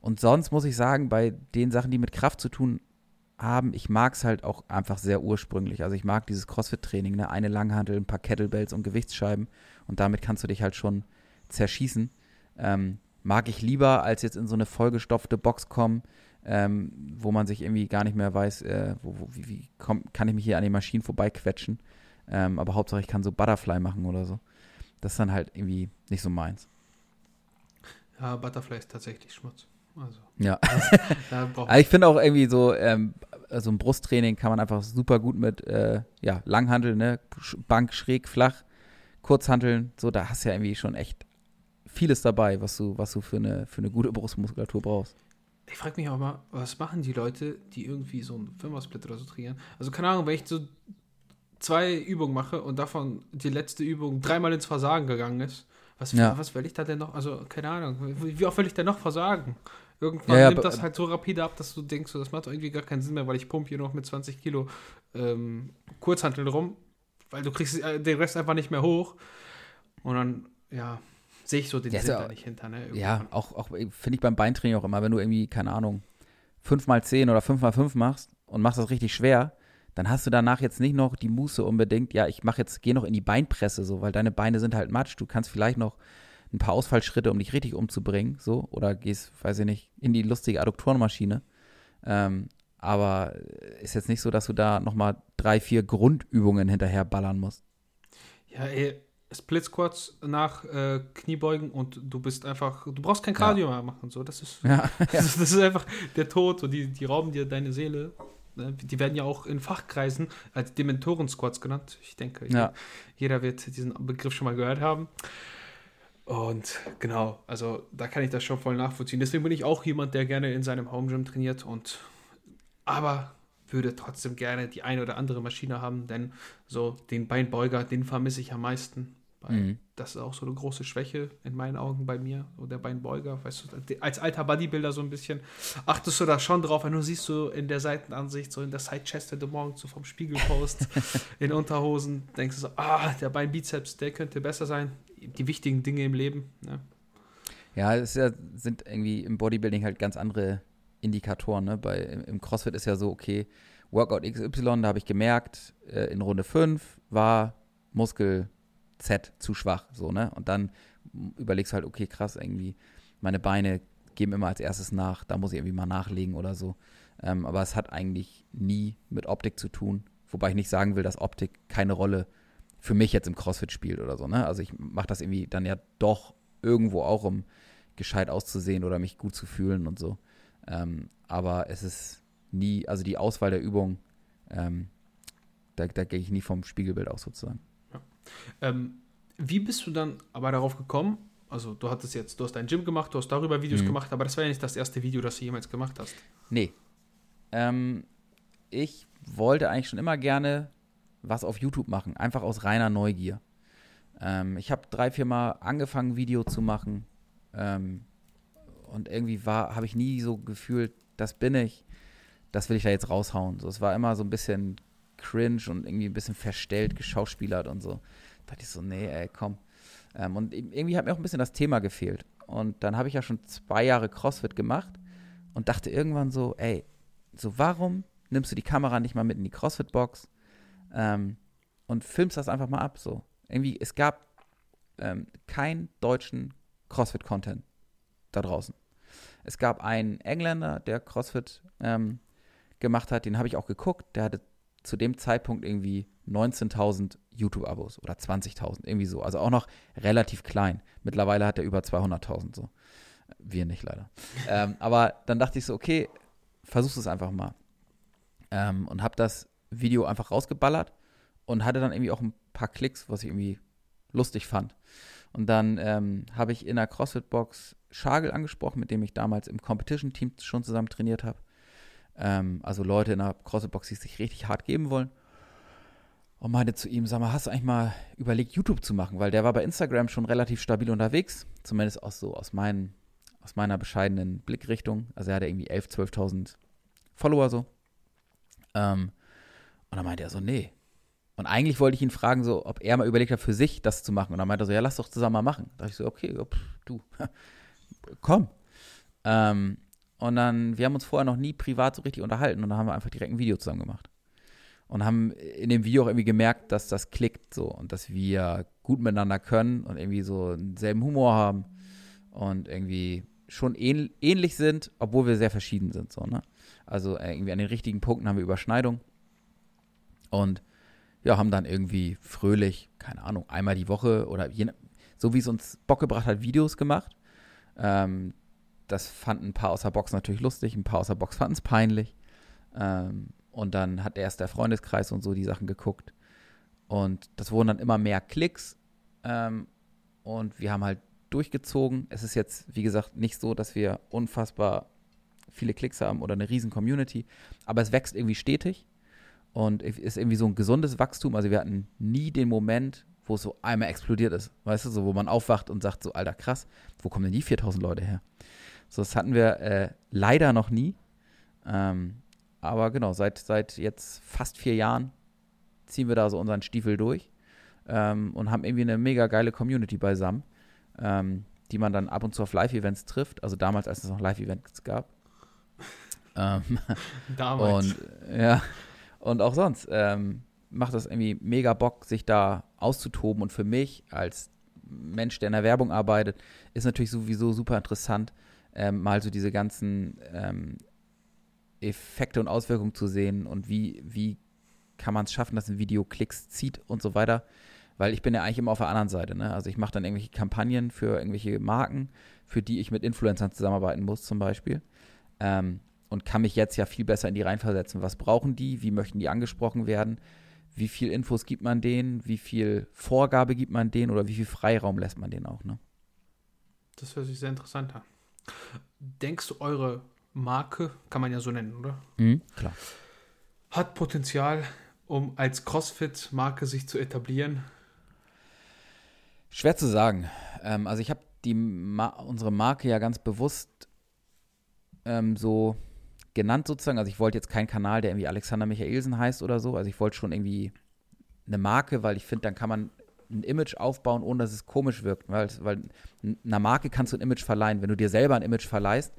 Und sonst muss ich sagen, bei den Sachen, die mit Kraft zu tun haben, ich mag es halt auch einfach sehr ursprünglich. Also ich mag dieses CrossFit-Training, ne? eine Langhantel, ein paar Kettlebells und Gewichtsscheiben und damit kannst du dich halt schon zerschießen. Ähm, mag ich lieber, als jetzt in so eine vollgestopfte Box kommen, ähm, wo man sich irgendwie gar nicht mehr weiß, äh, wo, wo, wie, wie komm, kann ich mich hier an den Maschinen vorbeiquetschen. Ähm, aber Hauptsache ich kann so Butterfly machen oder so. Das ist dann halt irgendwie nicht so meins. Ja, Butterfly ist tatsächlich Schmutz. Also, Ja. Aber ich finde auch irgendwie so, ähm, so ein Brusttraining kann man einfach super gut mit äh, ja, Langhanteln, ne? Bank schräg, flach, Kurzhanteln, so, da hast du ja irgendwie schon echt vieles dabei, was du, was du für eine, für eine gute Brustmuskulatur brauchst. Ich frage mich auch mal, was machen die Leute, die irgendwie so einen Firma-Split oder so trainieren? Also, keine Ahnung, wenn ich so zwei Übungen mache und davon die letzte Übung dreimal ins Versagen gegangen ist, was, Ja. was will ich da denn noch? Also, keine Ahnung, wie, oft will ich denn noch versagen? Irgendwann Ja, ja, nimmt das halt so rapide ab, dass du denkst, so, das macht irgendwie gar keinen Sinn mehr, weil ich pumpe hier noch mit 20 Kilo ähm, Kurzhanteln rum, weil du kriegst äh, den Rest einfach nicht mehr hoch. Und dann, ja, sehe ich so den Ja, Sinn da nicht hinter, ne? Ja, auch, auch finde ich beim Beintraining auch immer, wenn du irgendwie, keine Ahnung, 5x10 oder 5x5 machst und machst das richtig schwer, dann hast du danach jetzt nicht noch die Muße unbedingt, ja, ich mache jetzt, gehe noch in die Beinpresse, so, weil deine Beine sind halt matsch, du kannst vielleicht noch ein paar Ausfallschritte, um dich richtig umzubringen, so, oder gehst, weiß ich nicht, in die lustige Adduktorenmaschine. Ähm, aber ist jetzt nicht so, dass du da nochmal drei, vier Grundübungen hinterher ballern musst. Ja, ey, Split Squats nach äh, Kniebeugen und du bist einfach, du brauchst kein Cardio ja. mehr machen. So, das ist, ja, das, das, ist einfach der Tod. So, die, die rauben dir deine Seele. Ne? Die werden ja auch in Fachkreisen als Dementoren-Squats genannt. Ich denke, ja. jeder wird diesen Begriff schon mal gehört haben. Und genau, also da kann ich das schon voll nachvollziehen. Deswegen bin ich auch jemand, der gerne in seinem Home Gym trainiert und aber würde trotzdem gerne die eine oder andere Maschine haben, denn so den Beinbeuger, den vermisse ich am meisten. Mhm. Das ist auch so eine große Schwäche in meinen Augen bei mir, so der Beinbeuger. Weißt du, als alter Bodybuilder so ein bisschen achtest du da schon drauf, wenn du siehst so in der Seitenansicht, so in der Side-Chest, wenn du morgens so vom Spiegel post, in Unterhosen, denkst du so, ah, der Beinbizeps, der könnte besser sein. Die wichtigen Dinge im Leben. Ne? Ja, es ja, sind irgendwie im Bodybuilding halt ganz andere Indikatoren. Ne? Bei, Im CrossFit ist ja so, okay, Workout XY, da habe ich gemerkt, äh, in Runde 5 war Muskel Z zu schwach, so, ne? Und dann überlegst du halt, okay, krass, irgendwie, meine Beine geben immer als erstes nach, da muss ich irgendwie mal nachlegen oder so. Ähm, aber es hat eigentlich nie mit Optik zu tun, wobei ich nicht sagen will, dass Optik keine Rolle für mich jetzt im CrossFit spielt oder so, ne? Also ich mache das irgendwie dann ja doch irgendwo auch, um gescheit auszusehen oder mich gut zu fühlen und so. Ähm, aber es ist nie, also die Auswahl der Übung, ähm, da, da gehe ich nie vom Spiegelbild aus sozusagen. Ähm, wie bist du dann aber darauf gekommen? Also du hattest jetzt, du hast dein Gym gemacht, du hast darüber Videos mhm. gemacht, aber das war ja nicht das erste Video, das du jemals gemacht hast. Nee. Ähm, ich wollte eigentlich schon immer gerne was auf YouTube machen, einfach aus reiner Neugier. Ähm, ich habe drei, vier Mal angefangen, Video zu machen. Ähm, und irgendwie war, habe ich nie so gefühlt, das bin ich, das will ich da jetzt raushauen. So, es war immer so ein bisschen cringe und irgendwie ein bisschen verstellt geschauspielert und so. Da dachte ich so, nee, ey, komm. Ähm, und irgendwie hat mir auch ein bisschen das Thema gefehlt. Und dann habe ich ja schon zwei Jahre CrossFit gemacht und dachte irgendwann so, ey, so warum nimmst du die Kamera nicht mal mit in die CrossFit-Box ähm, und filmst das einfach mal ab? So. Irgendwie, es gab ähm, keinen deutschen CrossFit-Content da draußen. Es gab einen Engländer, der CrossFit ähm, gemacht hat, den habe ich auch geguckt. Der hatte zu dem Zeitpunkt irgendwie 19.000 YouTube-Abos oder 20.000, irgendwie so. Also auch noch relativ klein. Mittlerweile hat er über 200.000 so. Wir nicht leider. ähm, aber dann dachte ich so, okay, versuch's es einfach mal. Ähm, und habe das Video einfach rausgeballert und hatte dann irgendwie auch ein paar Klicks, was ich irgendwie lustig fand. Und dann ähm, habe ich in der CrossFit-Box Schagel angesprochen, mit dem ich damals im Competition-Team schon zusammen trainiert habe. Ähm, also Leute in der CrossFit-Box, die sich richtig hart geben wollen. Und meinte zu ihm, sag mal, hast du eigentlich mal überlegt, YouTube zu machen? Weil der war bei Instagram schon relativ stabil unterwegs, zumindest auch so aus, meinen, aus meiner bescheidenen Blickrichtung. Also er hatte irgendwie 11.000, 12.000 Follower so. Ähm, und dann meinte er so, nee. Und eigentlich wollte ich ihn fragen, so, ob er mal überlegt hat, für sich das zu machen. Und dann meinte er so, ja, lass doch zusammen mal machen. Da dachte ich so, okay, pff, du, komm. Ähm, und dann, wir haben uns vorher noch nie privat so richtig unterhalten und dann haben wir einfach direkt ein Video zusammen gemacht. Und haben in dem Video auch irgendwie gemerkt, dass das klickt so und dass wir gut miteinander können und irgendwie so denselben Humor haben und irgendwie schon ähn ähnlich sind, obwohl wir sehr verschieden sind. So, ne? Also äh, irgendwie an den richtigen Punkten haben wir Überschneidung. Und ja, haben dann irgendwie fröhlich, keine Ahnung, einmal die Woche oder je, so wie es uns Bock gebracht hat, Videos gemacht. Ähm, das fanden ein paar aus der Box natürlich lustig, ein paar aus der Box fanden es peinlich. Ähm, und dann hat erst der Freundeskreis und so die Sachen geguckt. Und das wurden dann immer mehr Klicks. Ähm, und wir haben halt durchgezogen. Es ist jetzt, wie gesagt, nicht so, dass wir unfassbar viele Klicks haben oder eine riesen Community. Aber es wächst irgendwie stetig. Und ist irgendwie so ein gesundes Wachstum. Also wir hatten nie den Moment, wo es so einmal explodiert ist. Weißt du, so wo man aufwacht und sagt so, alter krass, wo kommen denn die 4000 Leute her? So, das hatten wir äh, leider noch nie. Ähm, aber genau, seit, seit jetzt fast vier Jahren ziehen wir da so unseren Stiefel durch ähm, und haben irgendwie eine mega geile Community beisammen, ähm, die man dann ab und zu auf Live-Events trifft. Also damals, als es noch Live-Events gab. Ähm, damals. Und ja, und auch sonst ähm, macht das irgendwie mega Bock, sich da auszutoben. Und für mich als Mensch, der in der Werbung arbeitet, ist natürlich sowieso super interessant, ähm, mal so diese ganzen ähm, Effekte und Auswirkungen zu sehen und wie, wie kann man es schaffen, dass ein Video Klicks zieht und so weiter. Weil ich bin ja eigentlich immer auf der anderen Seite. Ne? Also ich mache dann irgendwelche Kampagnen für irgendwelche Marken, für die ich mit Influencern zusammenarbeiten muss zum Beispiel. Ähm, und kann mich jetzt ja viel besser in die reinversetzen. Was brauchen die? Wie möchten die angesprochen werden? Wie viel Infos gibt man denen? Wie viel Vorgabe gibt man denen? Oder wie viel Freiraum lässt man denen auch? Ne? Das hört sich sehr interessant an. Denkst du, eure Marke, kann man ja so nennen, oder? Mhm, klar. Hat Potenzial, um als CrossFit-Marke sich zu etablieren? Schwer zu sagen. Ähm, also ich habe Ma unsere Marke ja ganz bewusst ähm, so genannt sozusagen. Also ich wollte jetzt keinen Kanal, der irgendwie Alexander Michaelsen heißt oder so. Also ich wollte schon irgendwie eine Marke, weil ich finde, dann kann man ein Image aufbauen, ohne dass es komisch wirkt. Weil, weil einer Marke kannst du ein Image verleihen. Wenn du dir selber ein Image verleihst,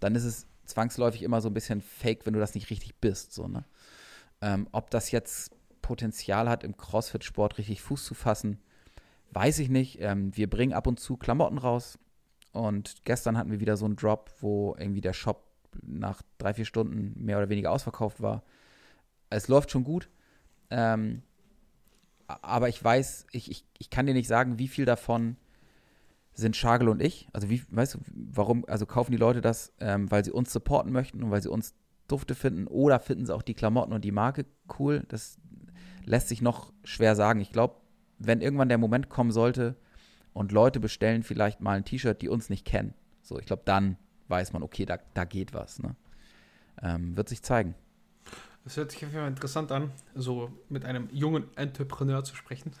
dann ist es zwangsläufig immer so ein bisschen fake, wenn du das nicht richtig bist. So, ne? ähm, ob das jetzt Potenzial hat, im CrossFit-Sport richtig Fuß zu fassen, weiß ich nicht. Ähm, wir bringen ab und zu Klamotten raus. Und gestern hatten wir wieder so einen Drop, wo irgendwie der Shop nach drei, vier Stunden mehr oder weniger ausverkauft war. Es läuft schon gut. Ähm, aber ich weiß, ich, ich, ich kann dir nicht sagen, wie viel davon sind Schagel und ich. Also wie, weißt du, warum, also kaufen die Leute das, ähm, weil sie uns supporten möchten und weil sie uns dufte finden oder finden sie auch die Klamotten und die Marke cool? Das lässt sich noch schwer sagen. Ich glaube, wenn irgendwann der Moment kommen sollte und Leute bestellen vielleicht mal ein T-Shirt, die uns nicht kennen, so, ich glaube, dann weiß man, okay, da, da geht was. Ne? Ähm, wird sich zeigen. Das hört sich auf jeden Fall interessant an, so mit einem jungen Entrepreneur zu sprechen.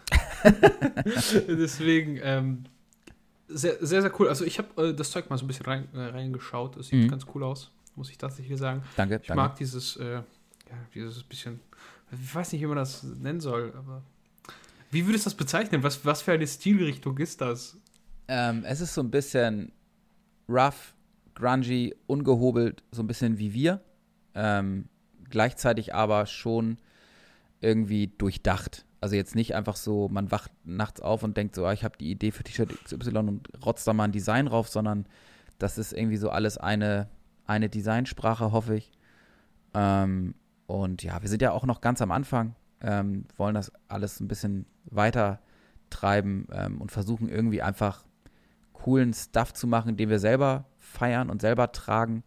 Deswegen ähm, sehr, sehr, sehr cool. Also ich habe äh, das Zeug mal so ein bisschen rein, äh, reingeschaut. Es sieht mhm. ganz cool aus, muss ich tatsächlich sagen. Danke. Ich danke. mag dieses, äh, ja, dieses bisschen, ich weiß nicht, wie man das nennen soll, aber wie würdest du das bezeichnen? Was, was für eine Stilrichtung ist das? Ähm, es ist so ein bisschen rough, grungy, ungehobelt, so ein bisschen wie wir. Ähm, gleichzeitig aber schon irgendwie durchdacht. Also jetzt nicht einfach so, man wacht nachts auf und denkt so, ah, ich habe die Idee für T-Shirt XY und rotzt da mal ein Design drauf, sondern das ist irgendwie so alles eine, eine Designsprache, hoffe ich. Ähm, und ja, wir sind ja auch noch ganz am Anfang, ähm, wollen das alles ein bisschen weiter treiben ähm, und versuchen irgendwie einfach coolen Stuff zu machen, den wir selber feiern und selber tragen.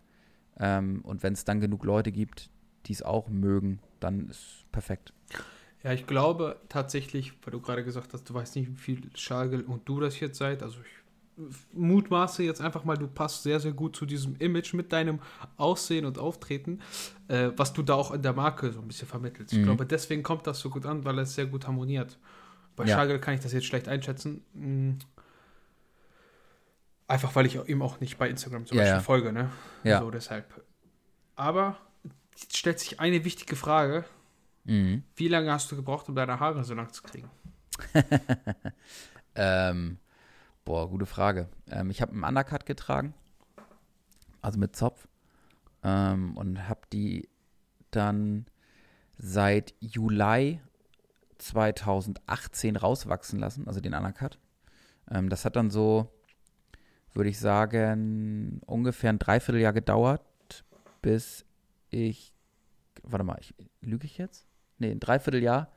Ähm, und wenn es dann genug Leute gibt, die es auch mögen, dann ist perfekt. Ja, ich glaube tatsächlich, weil du gerade gesagt hast, du weißt nicht, wie viel Schagel und du das jetzt seid. Also ich mutmaße jetzt einfach mal, du passt sehr, sehr gut zu diesem Image mit deinem Aussehen und Auftreten, äh, was du da auch in der Marke so ein bisschen vermittelst. Mhm. Ich glaube, deswegen kommt das so gut an, weil es sehr gut harmoniert. Bei ja. Schagel kann ich das jetzt schlecht einschätzen. Mhm. Einfach weil ich ihm auch nicht bei Instagram zum ja, Beispiel ja. folge, ne? Ja. So deshalb. Aber jetzt stellt sich eine wichtige Frage. Mhm. Wie lange hast du gebraucht, um deine Haare so lang zu kriegen? ähm, boah, gute Frage. Ähm, ich habe einen Undercut getragen, also mit Zopf, ähm, und habe die dann seit Juli 2018 rauswachsen lassen, also den Undercut. Ähm, das hat dann so würde ich sagen, ungefähr ein Dreivierteljahr gedauert, bis ich, warte mal, ich, lüge ich jetzt? Nee, ein Dreivierteljahr,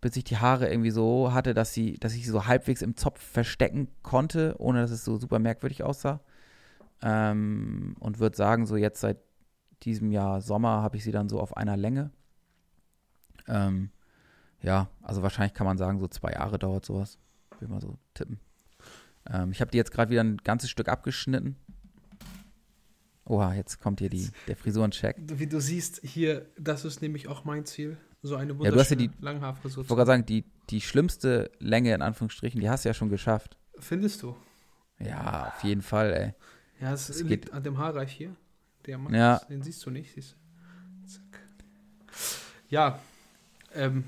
bis ich die Haare irgendwie so hatte, dass sie, dass ich sie so halbwegs im Zopf verstecken konnte, ohne dass es so super merkwürdig aussah. Ähm, und würde sagen, so jetzt seit diesem Jahr Sommer habe ich sie dann so auf einer Länge. Ähm, ja, also wahrscheinlich kann man sagen, so zwei Jahre dauert sowas. Will mal so tippen. Ähm, ich habe die jetzt gerade wieder ein ganzes Stück abgeschnitten. Oha, jetzt kommt hier die, der Frisurencheck. Wie du siehst, hier, das ist nämlich auch mein Ziel. So eine ja, du hast ja die, Langhaarfrisur. Ich wollte gerade sagen, die, die schlimmste Länge in Anführungsstrichen, die hast du ja schon geschafft. Findest du? Ja, auf jeden Fall, ey. Ja, es liegt an dem Haarreif hier. Der Mann, ja. den siehst du nicht. Siehst du. Zack. Ja, ähm,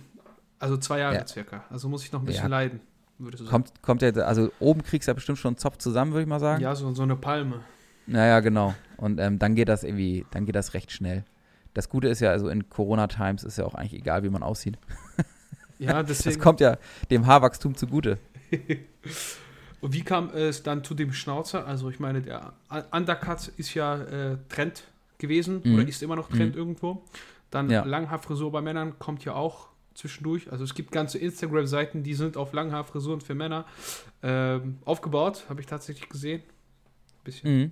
also zwei Jahre ja. circa. Also muss ich noch ein bisschen ja. leiden würdest du sagen. Kommt, kommt ja, also oben kriegst du ja bestimmt schon einen Zopf zusammen, würde ich mal sagen. Ja, so, so eine Palme. Naja, genau. Und ähm, dann geht das irgendwie, dann geht das recht schnell. Das Gute ist ja, also in Corona-Times ist ja auch eigentlich egal, wie man aussieht. Ja, deswegen. Das kommt ja dem Haarwachstum zugute. Und wie kam es dann zu dem Schnauzer? Also ich meine, der Undercut ist ja äh, Trend gewesen mhm. oder ist immer noch Trend mhm. irgendwo. Dann ja. Langhaarfrisur bei Männern kommt ja auch zwischendurch. Also es gibt ganze Instagram-Seiten, die sind auf Langhaarfrisuren für Männer ähm, aufgebaut, habe ich tatsächlich gesehen. Bisschen. Mhm.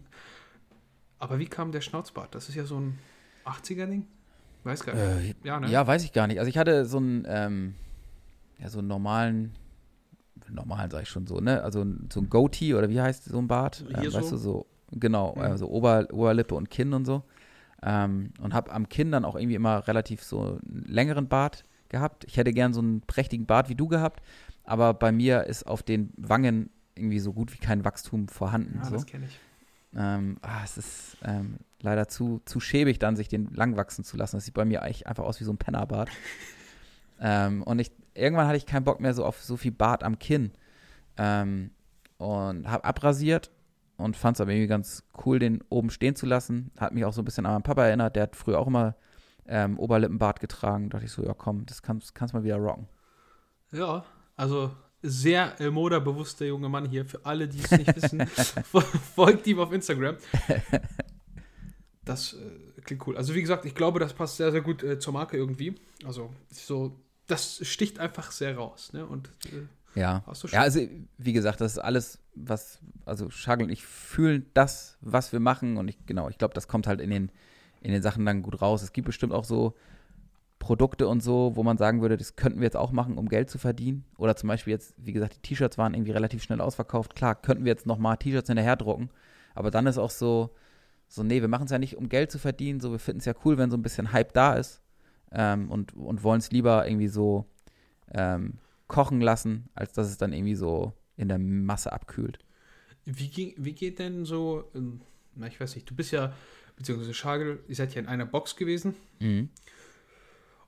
Aber wie kam der Schnauzbart? Das ist ja so ein 80er-Ding? Weiß gar nicht. Äh, ja, ne? ja, weiß ich gar nicht. Also ich hatte so einen, ähm, ja, so einen normalen, normalen sage ich schon so, ne? Also so ein Goatee oder wie heißt so ein Bart? Ähm, weißt so? du, so, genau, Mhm. also Ober, Oberlippe und Kinn und so. Ähm, und habe am Kinn dann auch irgendwie immer relativ so einen längeren Bart gehabt. Ich hätte gern so einen prächtigen Bart wie du gehabt, aber bei mir ist auf den Wangen irgendwie so gut wie kein Wachstum vorhanden. Ja, so. das kenne ich. Ähm, ah, es ist ähm, leider zu, zu schäbig, dann sich den lang wachsen zu lassen. Das sieht bei mir eigentlich einfach aus wie so ein Pennerbart. ähm, und ich, irgendwann hatte ich keinen Bock mehr so auf so viel Bart am Kinn. Ähm, und habe abrasiert und fand es aber irgendwie ganz cool, den oben stehen zu lassen. Hat mich auch so ein bisschen an meinen Papa erinnert. Der hat früher auch immer ähm, Oberlippenbart getragen. Da dachte ich so, ja komm, das kannst, kannst mal wieder rocken. Ja, also sehr äh, modebewusster junge Mann hier. Für alle, die es nicht wissen, fol- folgt ihm auf Instagram. Das äh, klingt cool. Also wie gesagt, ich glaube, das passt sehr, sehr gut äh, zur Marke irgendwie. Also so, das sticht einfach sehr raus. Ne? Und äh, Ja. Ja, also wie gesagt, das ist alles, was, also Schagel und ich fühlen das, was wir machen und ich, genau, ich glaube, das kommt halt in den, in den Sachen dann gut raus. Es gibt bestimmt auch so Produkte und so, wo man sagen würde, das könnten wir jetzt auch machen, um Geld zu verdienen. Oder zum Beispiel jetzt, wie gesagt, die T-Shirts waren irgendwie relativ schnell ausverkauft. Klar, könnten wir jetzt nochmal T-Shirts hinterher drucken, aber dann ist auch so, so, nee, wir machen es ja nicht, um Geld zu verdienen, so, wir finden es ja cool, wenn so ein bisschen Hype da ist ähm, und, und wollen es lieber irgendwie so ähm, kochen lassen, als dass es dann irgendwie so in der Masse abkühlt. Wie, ging, wie geht denn so, ähm, na ich weiß nicht, du bist ja, beziehungsweise Schagel, ihr seid ja in einer Box gewesen Mhm.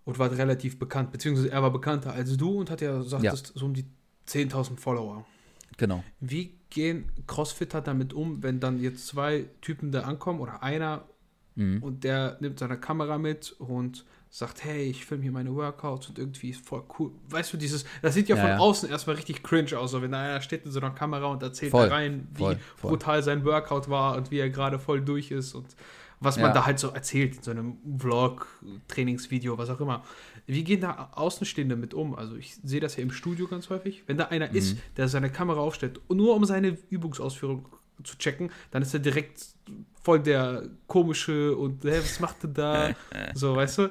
und wart relativ bekannt, beziehungsweise er war bekannter als du und hat ja, sagtest, so um die 10.000 Follower. Genau. Wie gehen Crossfitter damit um, wenn dann jetzt zwei Typen da ankommen oder einer Mhm. und der nimmt seine Kamera mit und sagt, hey, ich filme hier meine Workouts und irgendwie ist voll cool. Weißt du, dieses, das sieht ja, Ja, von ja. außen erstmal richtig cringe aus, so wenn da einer steht in so einer Kamera und erzählt Voll, rein, wie voll, voll. brutal sein Workout war und wie er gerade voll durch ist und was man Ja. da halt so erzählt in so einem Vlog, Trainingsvideo, was auch immer. Wie gehen da Außenstehende mit um? Also ich sehe das ja im Studio ganz häufig. Wenn da einer ist, Mhm. der seine Kamera aufstellt, nur um seine Übungsausführung zu checken, dann ist er direkt voll der komische und hey, was macht er da? so, weißt du?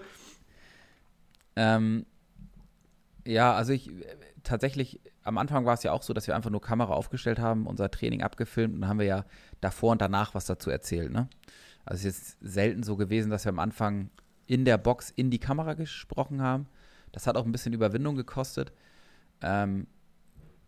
Ähm, ja, also ich tatsächlich, am Anfang war es ja auch so, dass wir einfach nur Kamera aufgestellt haben, unser Training abgefilmt und dann haben wir ja davor und danach was dazu erzählt, ne? Also es ist selten so gewesen, dass wir am Anfang in der Box in die Kamera gesprochen haben. Das hat auch ein bisschen Überwindung gekostet. Ähm,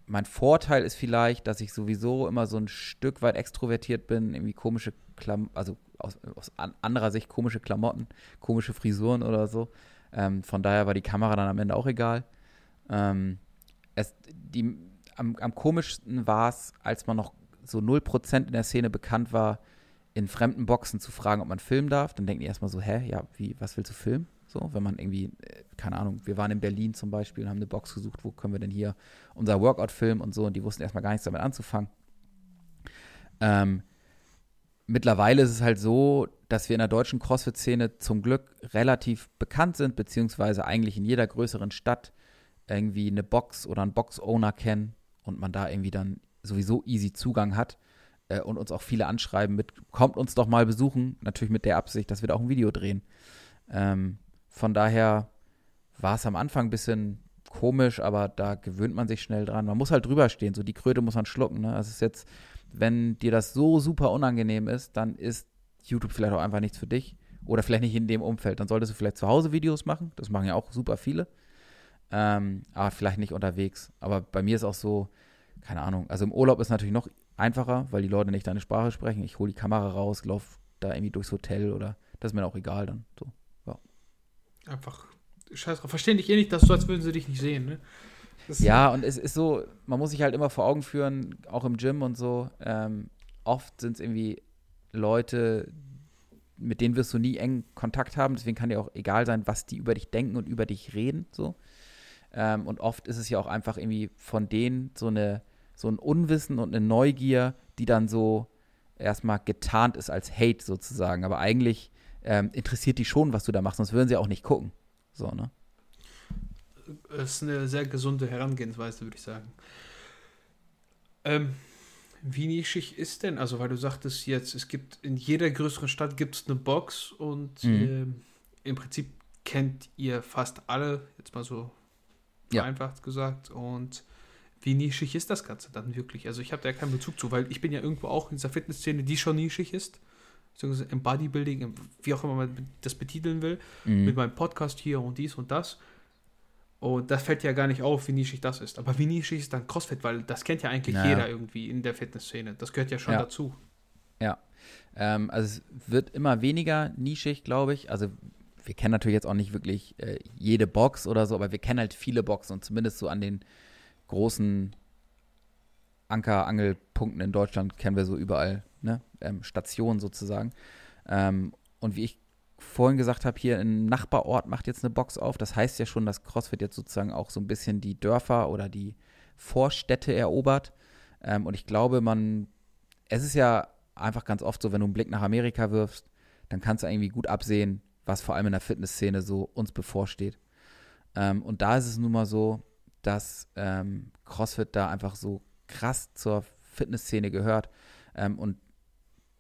mein Vorteil ist vielleicht, dass ich sowieso immer so ein Stück weit extrovertiert bin, irgendwie komische Klamotten, also aus, aus an anderer Sicht komische Klamotten, komische Frisuren oder so. Ähm, von daher war die Kamera dann am Ende auch egal. Ähm, es, die, am, am komischsten war es, als man noch so 0% in der Szene bekannt war, in fremden Boxen zu fragen, ob man filmen darf. Dann denken die erstmal so, hä, ja, wie, was willst du filmen? So, wenn man irgendwie, äh, keine Ahnung, wir waren in Berlin zum Beispiel und haben eine Box gesucht, wo können wir denn hier unser Workout filmen und so und die wussten erstmal gar nichts damit anzufangen. Ähm, mittlerweile ist es halt so, dass wir in der deutschen CrossFit-Szene zum Glück relativ bekannt sind, beziehungsweise eigentlich in jeder größeren Stadt irgendwie eine Box oder einen Box-Owner kennen und man da irgendwie dann sowieso easy Zugang hat äh, und uns auch viele anschreiben mit, kommt uns doch mal besuchen, natürlich mit der Absicht, dass wir da auch ein Video drehen. Ähm, von daher war es am Anfang ein bisschen komisch, aber da gewöhnt man sich schnell dran. Man muss halt drüber stehen, so die Kröte muss man schlucken. Ne? Also es ist jetzt, wenn dir das so super unangenehm ist, dann ist YouTube vielleicht auch einfach nichts für dich. Oder vielleicht nicht in dem Umfeld. Dann solltest du vielleicht zu Hause Videos machen. Das machen ja auch super viele. Ähm, aber vielleicht nicht unterwegs. Aber bei mir ist auch so, keine Ahnung. Also im Urlaub ist natürlich noch einfacher, weil die Leute nicht deine Sprache sprechen. Ich hole die Kamera raus, laufe da irgendwie durchs Hotel oder das ist mir auch egal dann. So. Einfach scheiß drauf. Verstehen dich eh nicht, dass so, als würden sie dich nicht sehen, ne? Das- Ja, und es ist so, man muss sich halt immer vor Augen führen, auch im Gym und so. Ähm, oft sind es irgendwie Leute, mit denen wirst du nie eng Kontakt haben. Deswegen kann dir auch egal sein, was die über dich denken und über dich reden. So. Ähm, und oft ist es ja auch einfach irgendwie von denen so eine so ein Unwissen und eine Neugier, die dann so erstmal getarnt ist als Hate sozusagen. Aber eigentlich ähm, interessiert die schon, was du da machst, sonst würden sie auch nicht gucken. So, ne? ist eine sehr gesunde Herangehensweise, würde ich sagen. Ähm, wie nischig ist denn, also weil du sagtest jetzt, es gibt in jeder größeren Stadt gibt es eine Box und mhm. äh, im Prinzip kennt ihr fast alle, jetzt mal so ja. vereinfacht gesagt. Und wie nischig ist das Ganze dann wirklich? Also ich habe da ja keinen Bezug zu, weil ich bin ja irgendwo auch in dieser Fitnessszene, die schon nischig ist, beziehungsweise im Bodybuilding, wie auch immer man das betiteln will, mhm. mit meinem Podcast hier und dies und das. Und das fällt ja gar nicht auf, wie nischig das ist. Aber wie nischig ist dann CrossFit? Weil das kennt ja eigentlich naja. jeder irgendwie in der Fitnessszene. Das gehört ja schon ja. dazu. Ja. Ähm, also es wird immer weniger nischig, glaube ich. Also wir kennen natürlich jetzt auch nicht wirklich äh, jede Box oder so, aber wir kennen halt viele Boxen und zumindest so an den großen Anker-Angelpunkten in Deutschland kennen wir so überall ne? Ähm, Stationen sozusagen. Ähm, und wie ich vorhin gesagt habe, hier ein Nachbarort macht jetzt eine Box auf. Das heißt ja schon, dass CrossFit jetzt sozusagen auch so ein bisschen die Dörfer oder die Vorstädte erobert. Ähm, und ich glaube, man, es ist ja einfach ganz oft so, wenn du einen Blick nach Amerika wirfst, dann kannst du irgendwie gut absehen, was vor allem in der Fitnessszene so uns bevorsteht. Ähm, und da ist es nun mal so, dass ähm, CrossFit da einfach so krass zur Fitnessszene gehört ähm, und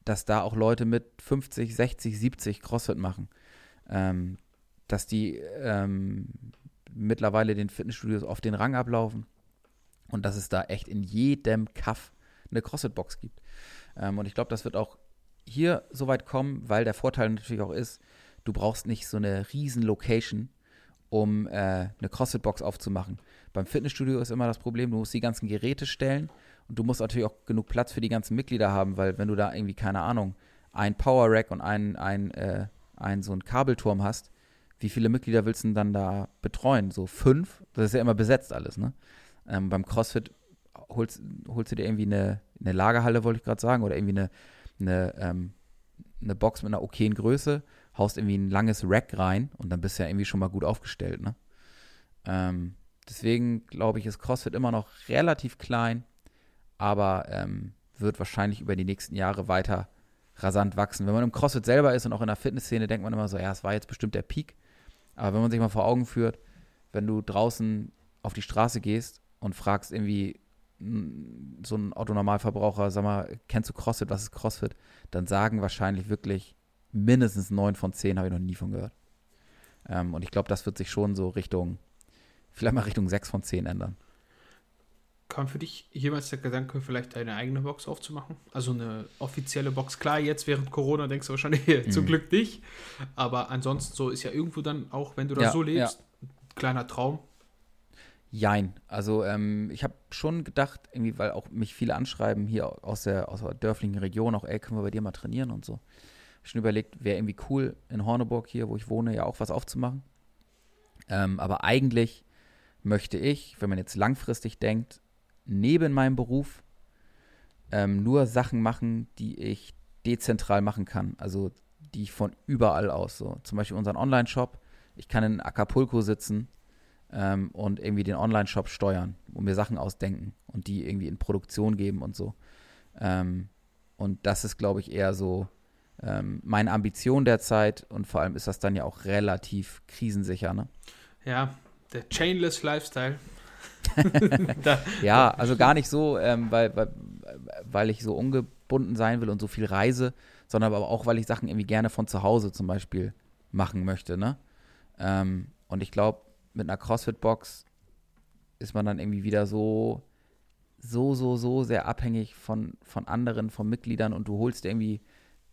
dass da auch Leute mit 50, 60, 70 CrossFit machen. Ähm, dass die ähm, mittlerweile den Fitnessstudios auf den Rang ablaufen und dass es da echt in jedem Kaff eine CrossFit-Box gibt. Ähm, und ich glaube, das wird auch hier so weit kommen, weil der Vorteil natürlich auch ist, du brauchst nicht so eine riesen Location, um äh, eine CrossFit-Box aufzumachen. Beim Fitnessstudio ist immer das Problem, du musst die ganzen Geräte stellen und du musst natürlich auch genug Platz für die ganzen Mitglieder haben, weil wenn du da irgendwie, keine Ahnung, ein Power Rack und ein, ein, äh, ein so einen Kabelturm hast, wie viele Mitglieder willst du denn dann da betreuen? So fünf? Das ist ja immer besetzt alles, ne? Ähm, beim CrossFit holst, holst du dir irgendwie eine, eine Lagerhalle, wollte ich gerade sagen, oder irgendwie eine, eine, ähm, eine Box mit einer okayen Größe, haust irgendwie ein langes Rack rein und dann bist du ja irgendwie schon mal gut aufgestellt, ne? Ähm, deswegen glaube ich, ist CrossFit immer noch relativ klein aber ähm, wird wahrscheinlich über die nächsten Jahre weiter rasant wachsen. Wenn man im CrossFit selber ist und auch in der Fitnessszene, denkt man immer so, ja, es war jetzt bestimmt der Peak. Aber wenn man sich mal vor Augen führt, wenn du draußen auf die Straße gehst und fragst irgendwie so einen Autonormalverbraucher, sag mal, kennst du CrossFit, was ist CrossFit? Dann sagen wahrscheinlich wirklich mindestens neun von zehn, habe ich noch nie von gehört. Ähm, und ich glaube, das wird sich schon so Richtung, vielleicht mal Richtung sechs von zehn ändern. Kam für dich jemals der Gedanke, vielleicht eine eigene Box aufzumachen? Also eine offizielle Box. Klar, jetzt während Corona denkst du wahrscheinlich mhm. zum Glück nicht. Aber ansonsten so ist ja irgendwo dann auch, wenn du da ja, so lebst, ja. ein kleiner Traum. Jein. Also ähm, ich habe schon gedacht, irgendwie, weil auch mich viele anschreiben hier aus der, aus der dörflichen Region, auch, ey, können wir bei dir mal trainieren und so. Hab schon überlegt, wäre irgendwie cool in Horneburg hier, wo ich wohne, ja auch was aufzumachen. Ähm, aber eigentlich möchte ich, wenn man jetzt langfristig denkt, neben meinem Beruf ähm, nur Sachen machen, die ich dezentral machen kann. Also die ich von überall aus so. Zum Beispiel unseren Online-Shop. Ich kann in Acapulco sitzen ähm, und irgendwie den Online-Shop steuern und mir Sachen ausdenken und die irgendwie in Produktion geben und so. Ähm, und das ist, glaube ich, eher so ähm, meine Ambition derzeit und vor allem ist das dann ja auch relativ krisensicher. Ne? Ja, der Chainless Lifestyle. ja, also gar nicht so, ähm, weil, weil, weil ich so ungebunden sein will und so viel reise, sondern aber auch, weil ich Sachen irgendwie gerne von zu Hause zum Beispiel machen möchte. Ne? Ähm, und ich glaube, mit einer CrossFit-Box ist man dann irgendwie wieder so, so, so, so sehr abhängig von, von anderen, von Mitgliedern und du holst irgendwie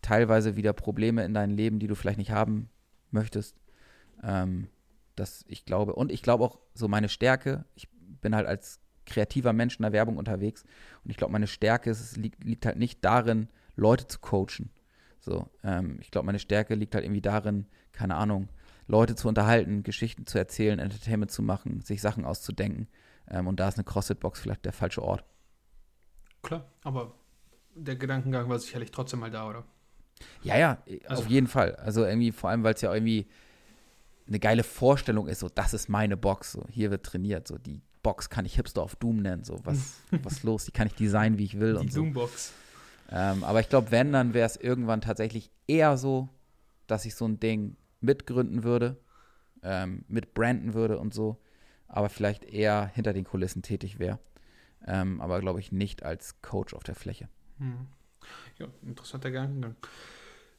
teilweise wieder Probleme in dein Leben, die du vielleicht nicht haben möchtest. Ähm, das ich glaube, und ich glaube auch so meine Stärke, ich bin halt als kreativer Mensch in der Werbung unterwegs und ich glaube, meine Stärke ist, liegt, liegt, halt nicht darin, Leute zu coachen. So, ähm, ich glaube, meine Stärke liegt halt irgendwie darin, keine Ahnung, Leute zu unterhalten, Geschichten zu erzählen, Entertainment zu machen, sich Sachen auszudenken. Ähm, und da ist eine CrossFit-Box vielleicht der falsche Ort. Klar, aber der Gedankengang war sicherlich trotzdem mal da, oder? Ja, ja, also, auf jeden Fall. Also irgendwie, vor allem, weil es ja irgendwie eine geile Vorstellung ist, so, das ist meine Box, so, hier wird trainiert, so, die Box kann ich Hipster auf Doom nennen. So, was, was los? Die kann ich designen, wie ich will. Die so. Doombox. Ähm, aber ich glaube, wenn, dann wäre es irgendwann tatsächlich eher so, dass ich so ein Ding mitgründen würde, ähm, mitbranden würde und so. aber vielleicht eher hinter den Kulissen tätig wäre. Ähm, aber glaube ich nicht als Coach auf der Fläche. Hm. Ja, interessanter Gedankengang.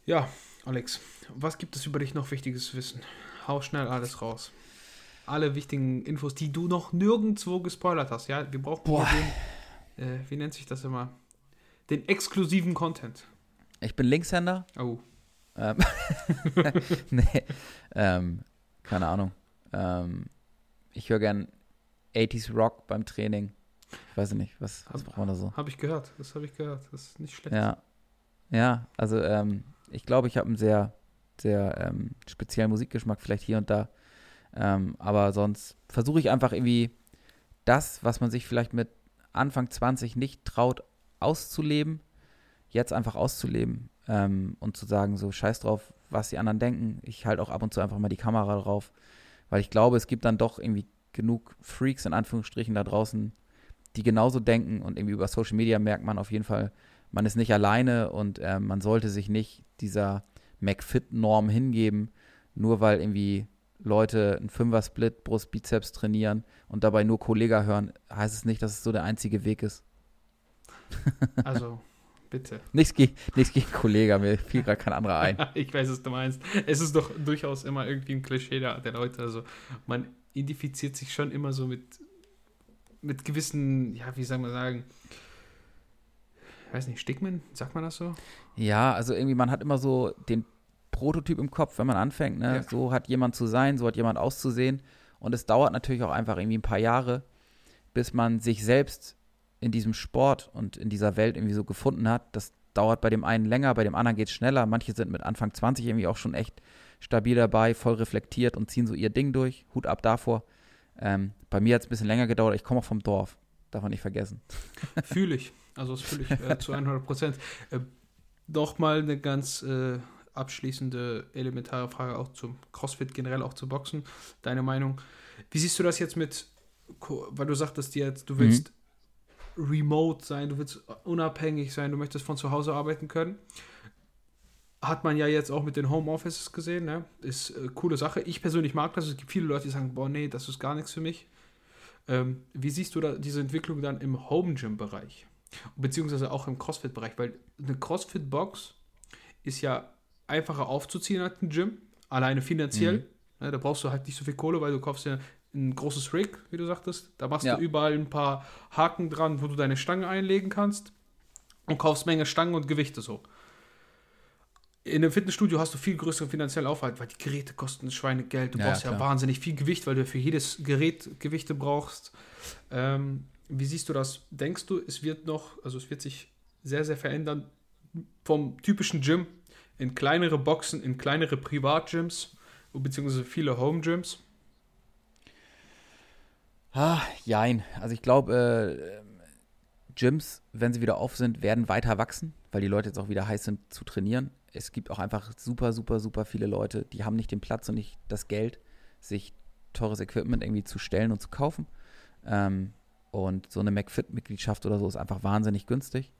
Ja, Alex, was gibt es über dich noch wichtiges Wissen? Hau schnell alles raus. Alle wichtigen Infos, die du noch nirgendwo gespoilert hast. Ja, wir brauchen Boah. den, äh, wie nennt sich das immer? Den exklusiven Content. Ich bin Linkshänder. Oh. Ähm, nee, ähm, keine Ahnung. Ähm, ich höre gern 80s Rock beim Training. Ich weiß nicht, was, was braucht man da so? Habe ich gehört, das habe ich gehört. Das ist nicht schlecht. Ja, ja also ähm, ich glaube, ich habe einen sehr, sehr ähm, speziellen Musikgeschmack, vielleicht hier und da. Ähm, aber sonst versuche ich einfach irgendwie das, was man sich vielleicht mit Anfang 20 nicht traut auszuleben, jetzt einfach auszuleben ähm, und zu sagen, so scheiß drauf, was die anderen denken. Ich halte auch ab und zu einfach mal die Kamera drauf, weil ich glaube, es gibt dann doch irgendwie genug Freaks in Anführungsstrichen da draußen, die genauso denken und irgendwie über Social Media merkt man auf jeden Fall, man ist nicht alleine und äh, man sollte sich nicht dieser McFit-Norm hingeben, nur weil irgendwie Leute einen Fünfer-Split, Brust, Bizeps trainieren und dabei nur Kollega hören, heißt es nicht, dass es so der einzige Weg ist. Also, bitte. nichts, gegen, nichts gegen Kollega, mir fiel gerade kein anderer ein. ich weiß, was du meinst. Es ist doch durchaus immer irgendwie ein Klischee der, der Leute. Also, man identifiziert sich schon immer so mit, mit gewissen, ja, wie soll man sagen, ich weiß nicht, Stigmen, sagt man das so? Ja, also irgendwie, man hat immer so den Prototyp im Kopf, wenn man anfängt, ne? Ja. So hat jemand zu sein, so hat jemand auszusehen. Und es dauert natürlich auch einfach irgendwie ein paar Jahre, bis man sich selbst in diesem Sport und in dieser Welt irgendwie so gefunden hat. Das dauert bei dem einen länger, bei dem anderen geht es schneller. Manche sind mit Anfang 20 irgendwie auch schon echt stabil dabei, voll reflektiert und ziehen so ihr Ding durch. Hut ab davor. Ähm, bei mir hat es ein bisschen länger gedauert. Ich komme auch vom Dorf. Darf man nicht vergessen. Fühle ich. Also das fühle ich äh, zu 100 Prozent. Äh, Nochmal eine ganz äh, abschließende, elementare Frage auch zum CrossFit, generell auch zu Boxen. Deine Meinung. Wie siehst du das jetzt mit, weil du sagtest jetzt, du willst remote sein, du willst unabhängig sein, du möchtest von zu Hause arbeiten können. Hat man ja jetzt auch mit den Homeoffices gesehen, ne? Ist äh, coole Sache. Ich persönlich mag das. Es gibt viele Leute, die sagen, boah, nee, das ist gar nichts für mich. Ähm, wie siehst du da diese Entwicklung dann im Home Gym Bereich? Beziehungsweise auch im CrossFit Bereich, weil eine CrossFit Box ist ja einfacher aufzuziehen als ein Gym, alleine finanziell. Ne, da brauchst du halt nicht so viel Kohle, weil du kaufst ja ein großes Rig, wie du sagtest. Da machst Ja. du überall ein paar Haken dran, wo du deine Stange einlegen kannst und kaufst Menge Stangen und Gewichte so. In einem Fitnessstudio hast du viel größeren finanziellen Aufwand, weil die Geräte kosten Schweinegeld. Du Ja, brauchst ja klar. wahnsinnig viel Gewicht, weil du für jedes Gerät Gewichte brauchst. Ähm, wie siehst du das? Denkst du, es wird noch, also es wird sich sehr, sehr verändern vom typischen Gym in kleinere Boxen, in kleinere Privatgyms, beziehungsweise viele Home-Gyms? Ah, jein. Also ich glaube, äh, Gyms, wenn sie wieder auf sind, werden weiter wachsen, weil die Leute jetzt auch wieder heiß sind zu trainieren. Es gibt auch einfach super, super, super viele Leute, die haben nicht den Platz und nicht das Geld, sich teures Equipment irgendwie zu stellen und zu kaufen. Ähm, und so eine McFit-Mitgliedschaft oder so ist einfach wahnsinnig günstig.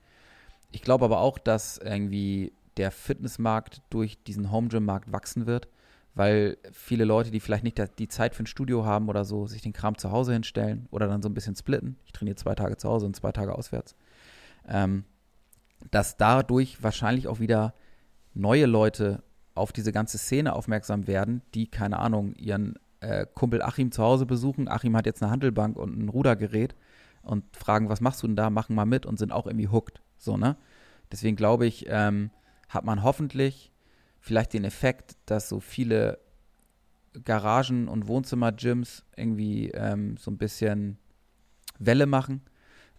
Ich glaube aber auch, dass irgendwie der Fitnessmarkt durch diesen Home Gym Markt wachsen wird, weil viele Leute, die vielleicht nicht die Zeit für ein Studio haben oder so, sich den Kram zu Hause hinstellen oder dann so ein bisschen splitten. Ich trainiere zwei Tage zu Hause und zwei Tage auswärts. Ähm, dass dadurch wahrscheinlich auch wieder neue Leute auf diese ganze Szene aufmerksam werden, die, keine Ahnung, ihren äh, Kumpel Achim zu Hause besuchen. Achim hat jetzt eine Handelbank und ein Rudergerät und fragen, was machst du denn da? Machen mal mit und sind auch irgendwie hooked. So, ne? Deswegen glaube ich, ähm, hat man hoffentlich vielleicht den Effekt, dass so viele Garagen und Wohnzimmer-Gyms irgendwie ähm, so ein bisschen Welle machen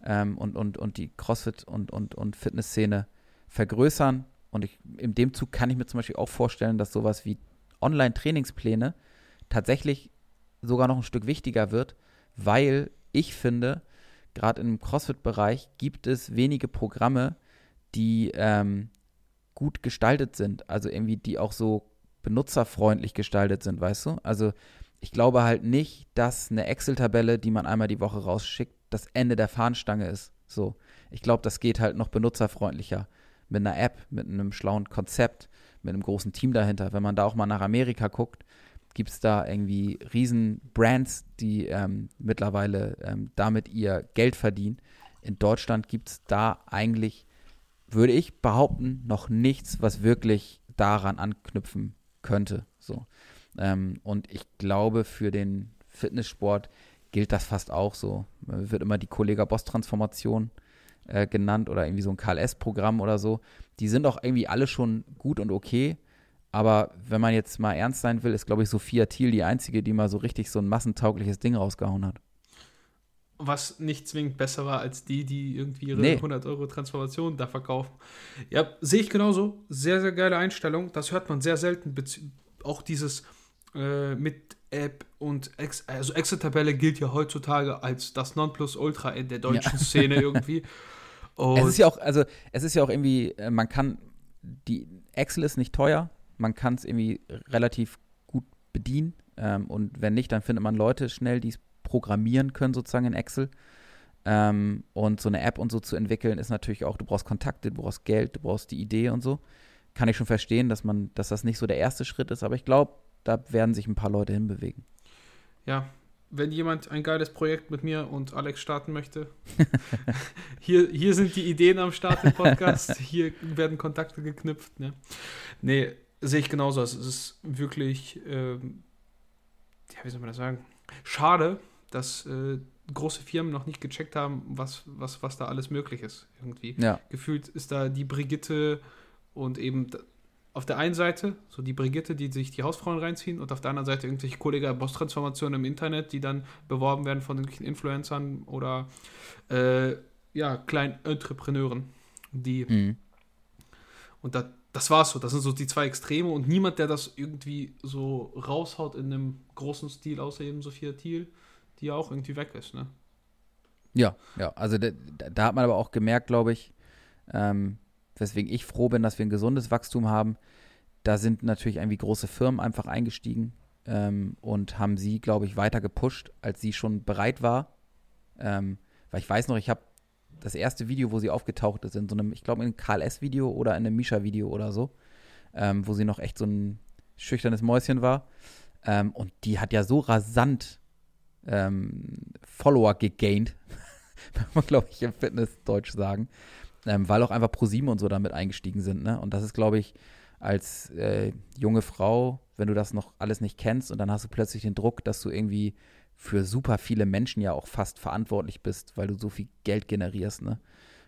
ähm, und, und, und die CrossFit- und, und, und Fitnessszene vergrößern. Und ich, in dem Zug kann ich mir zum Beispiel auch vorstellen, dass sowas wie Online-Trainingspläne tatsächlich sogar noch ein Stück wichtiger wird, weil ich finde, gerade im CrossFit-Bereich gibt es wenige Programme, die ähm, gut gestaltet sind, also irgendwie die auch so benutzerfreundlich gestaltet sind, weißt du? Also ich glaube halt nicht, dass eine Excel-Tabelle, die man einmal die Woche rausschickt, das Ende der Fahnenstange ist. So, ich glaube, das geht halt noch benutzerfreundlicher mit einer App, mit einem schlauen Konzept, mit einem großen Team dahinter. Wenn man da auch mal nach Amerika guckt, gibt es da irgendwie riesen Brands, die ähm, mittlerweile ähm, damit ihr Geld verdienen. In Deutschland gibt es da eigentlich, würde ich behaupten, noch nichts, was wirklich daran anknüpfen könnte. So. Ähm, und ich glaube, für den Fitnesssport gilt das fast auch so. Wird immer die Kollega-Boss-Transformation äh, genannt oder irgendwie so ein KLS-Programm oder so. Die sind auch irgendwie alle schon gut und okay. Aber wenn man jetzt mal ernst sein will, ist, glaube ich, Sophia Thiel die einzige, die mal so richtig so ein massentaugliches Ding rausgehauen hat. Was nicht zwingend besser war als die, die irgendwie ihre Nee. 100 Euro Transformation da verkaufen. Ja, sehe ich genauso. Sehr, sehr geile Einstellung. Das hört man sehr selten. Auch dieses äh, mit App und Ex also Excel-Tabelle gilt ja heutzutage als das Nonplusultra in der deutschen Szene irgendwie. Und Es ist ja auch, also es ist ja auch irgendwie, äh, man kann, die Excel ist nicht teuer, man kann es irgendwie relativ gut bedienen ähm, und wenn nicht, dann findet man Leute schnell, die es programmieren können sozusagen in Excel. Ähm, und so eine App und so zu entwickeln ist natürlich auch, du brauchst Kontakte, du brauchst Geld, du brauchst die Idee und so. Kann ich schon verstehen, dass man, dass das nicht so der erste Schritt ist, aber ich glaube, da werden sich ein paar Leute hinbewegen. ja, wenn jemand ein geiles Projekt mit mir und Alex starten möchte, hier, hier sind die Ideen am Start im Podcast. Hier werden Kontakte geknüpft. Ne? Nee, sehe ich genauso. Also es ist wirklich, ähm, ja, wie soll man das sagen? Schade, dass äh, große Firmen noch nicht gecheckt haben, was, was, was da alles möglich ist. Irgendwie. Ja, Gefühlt ist da die Brigitte und eben auf der einen Seite so die Brigitte, die sich die Hausfrauen reinziehen und auf der anderen Seite irgendwelche Kollege Boss-Transformationen im Internet, die dann beworben werden von irgendwelchen Influencern oder äh, ja, kleinen Entrepreneuren, die mhm. Und da, das war's so. Das sind so die zwei Extreme und niemand, der das irgendwie so raushaut in einem großen Stil, außer eben Sophia Thiel, die ja auch irgendwie weg ist, ne? Ja, ja, also da, da hat man aber auch gemerkt, glaube ich, ähm, weswegen ich froh bin, dass wir ein gesundes Wachstum haben. Da sind natürlich irgendwie große Firmen einfach eingestiegen ähm, und haben sie, glaube ich, weiter gepusht, als sie schon bereit war. Ähm, weil ich weiß noch, ich habe das erste Video, wo sie aufgetaucht ist, in so einem, ich glaube, in einem KLS-Video oder in einem Misha-Video oder so, ähm, wo sie noch echt so ein schüchternes Mäuschen war. Ähm, und die hat ja so rasant ähm, Follower gegaint, kann man, glaube ich, im Fitness-Deutsch sagen, ähm, weil auch einfach ProSieben und so damit eingestiegen sind. Ne? Und das ist, glaube ich, als äh, junge Frau, wenn du das noch alles nicht kennst und dann hast du plötzlich den Druck, dass du irgendwie für super viele Menschen ja auch fast verantwortlich bist, weil du so viel Geld generierst. Ne?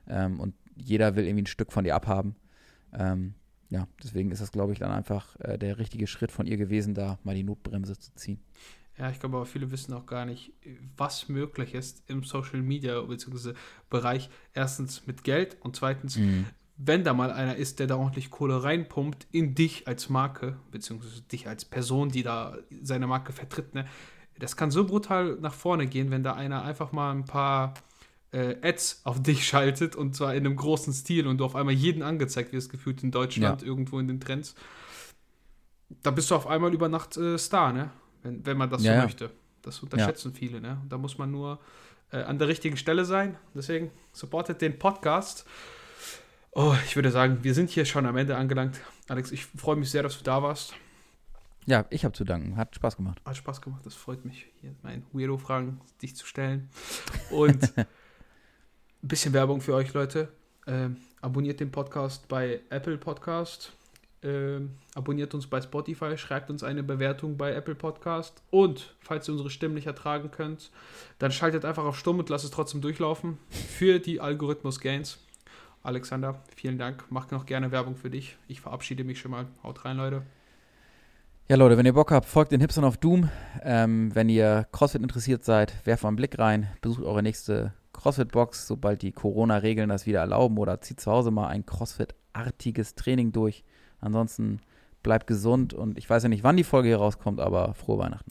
Ähm, und jeder will irgendwie ein Stück von dir abhaben. Ähm, ja, deswegen ist das, glaube ich, dann einfach äh, der richtige Schritt von ihr gewesen, da mal die Notbremse zu ziehen. Ja, ich glaube aber viele wissen auch gar nicht, was möglich ist im Social Media bzw. Bereich. Erstens mit Geld und zweitens, wenn da mal einer ist, der da ordentlich Kohle reinpumpt in dich als Marke, beziehungsweise dich als Person, die da seine Marke vertritt, ne? Das kann so brutal nach vorne gehen, wenn da einer einfach mal ein paar äh, Ads auf dich schaltet und zwar in einem großen Stil und du auf einmal jeden angezeigt wirst, gefühlt in Deutschland, irgendwo in den Trends. Da bist du auf einmal über Nacht äh, Star, ne? Wenn, wenn man das Ja, so ja. möchte. Das unterschätzen viele, ne? Da muss man nur äh, an der richtigen Stelle sein. Deswegen supportet den Podcast. Oh, ich würde sagen, wir sind hier schon am Ende angelangt. Alex, ich freue mich sehr, dass du da warst. Ja, ich habe zu danken. Hat Spaß gemacht. Hat Spaß gemacht, das freut mich, hier meinen Weirdo-Fragen dich zu stellen. Und ein bisschen Werbung für euch, Leute. Ähm, abonniert den Podcast bei Apple Podcast. Ähm, abonniert uns bei Spotify, schreibt uns eine Bewertung bei Apple Podcast. Und falls ihr unsere Stimmen nicht ertragen könnt, dann schaltet einfach auf Stumm und lasst es trotzdem durchlaufen für die Algorithmus-Gains. Alexander, vielen Dank. Mach noch gerne Werbung für dich. Ich verabschiede mich schon mal. Haut rein, Leute. Ja, Leute, wenn ihr Bock habt, folgt den Hipstern auf Doom. Ähm, wenn ihr CrossFit interessiert seid, werft mal einen Blick rein. Besucht eure nächste CrossFit-Box, sobald die Corona-Regeln das wieder erlauben. Oder zieht zu Hause mal ein CrossFit-artiges Training durch. Ansonsten bleibt gesund und ich weiß ja nicht, wann die Folge hier rauskommt, aber frohe Weihnachten.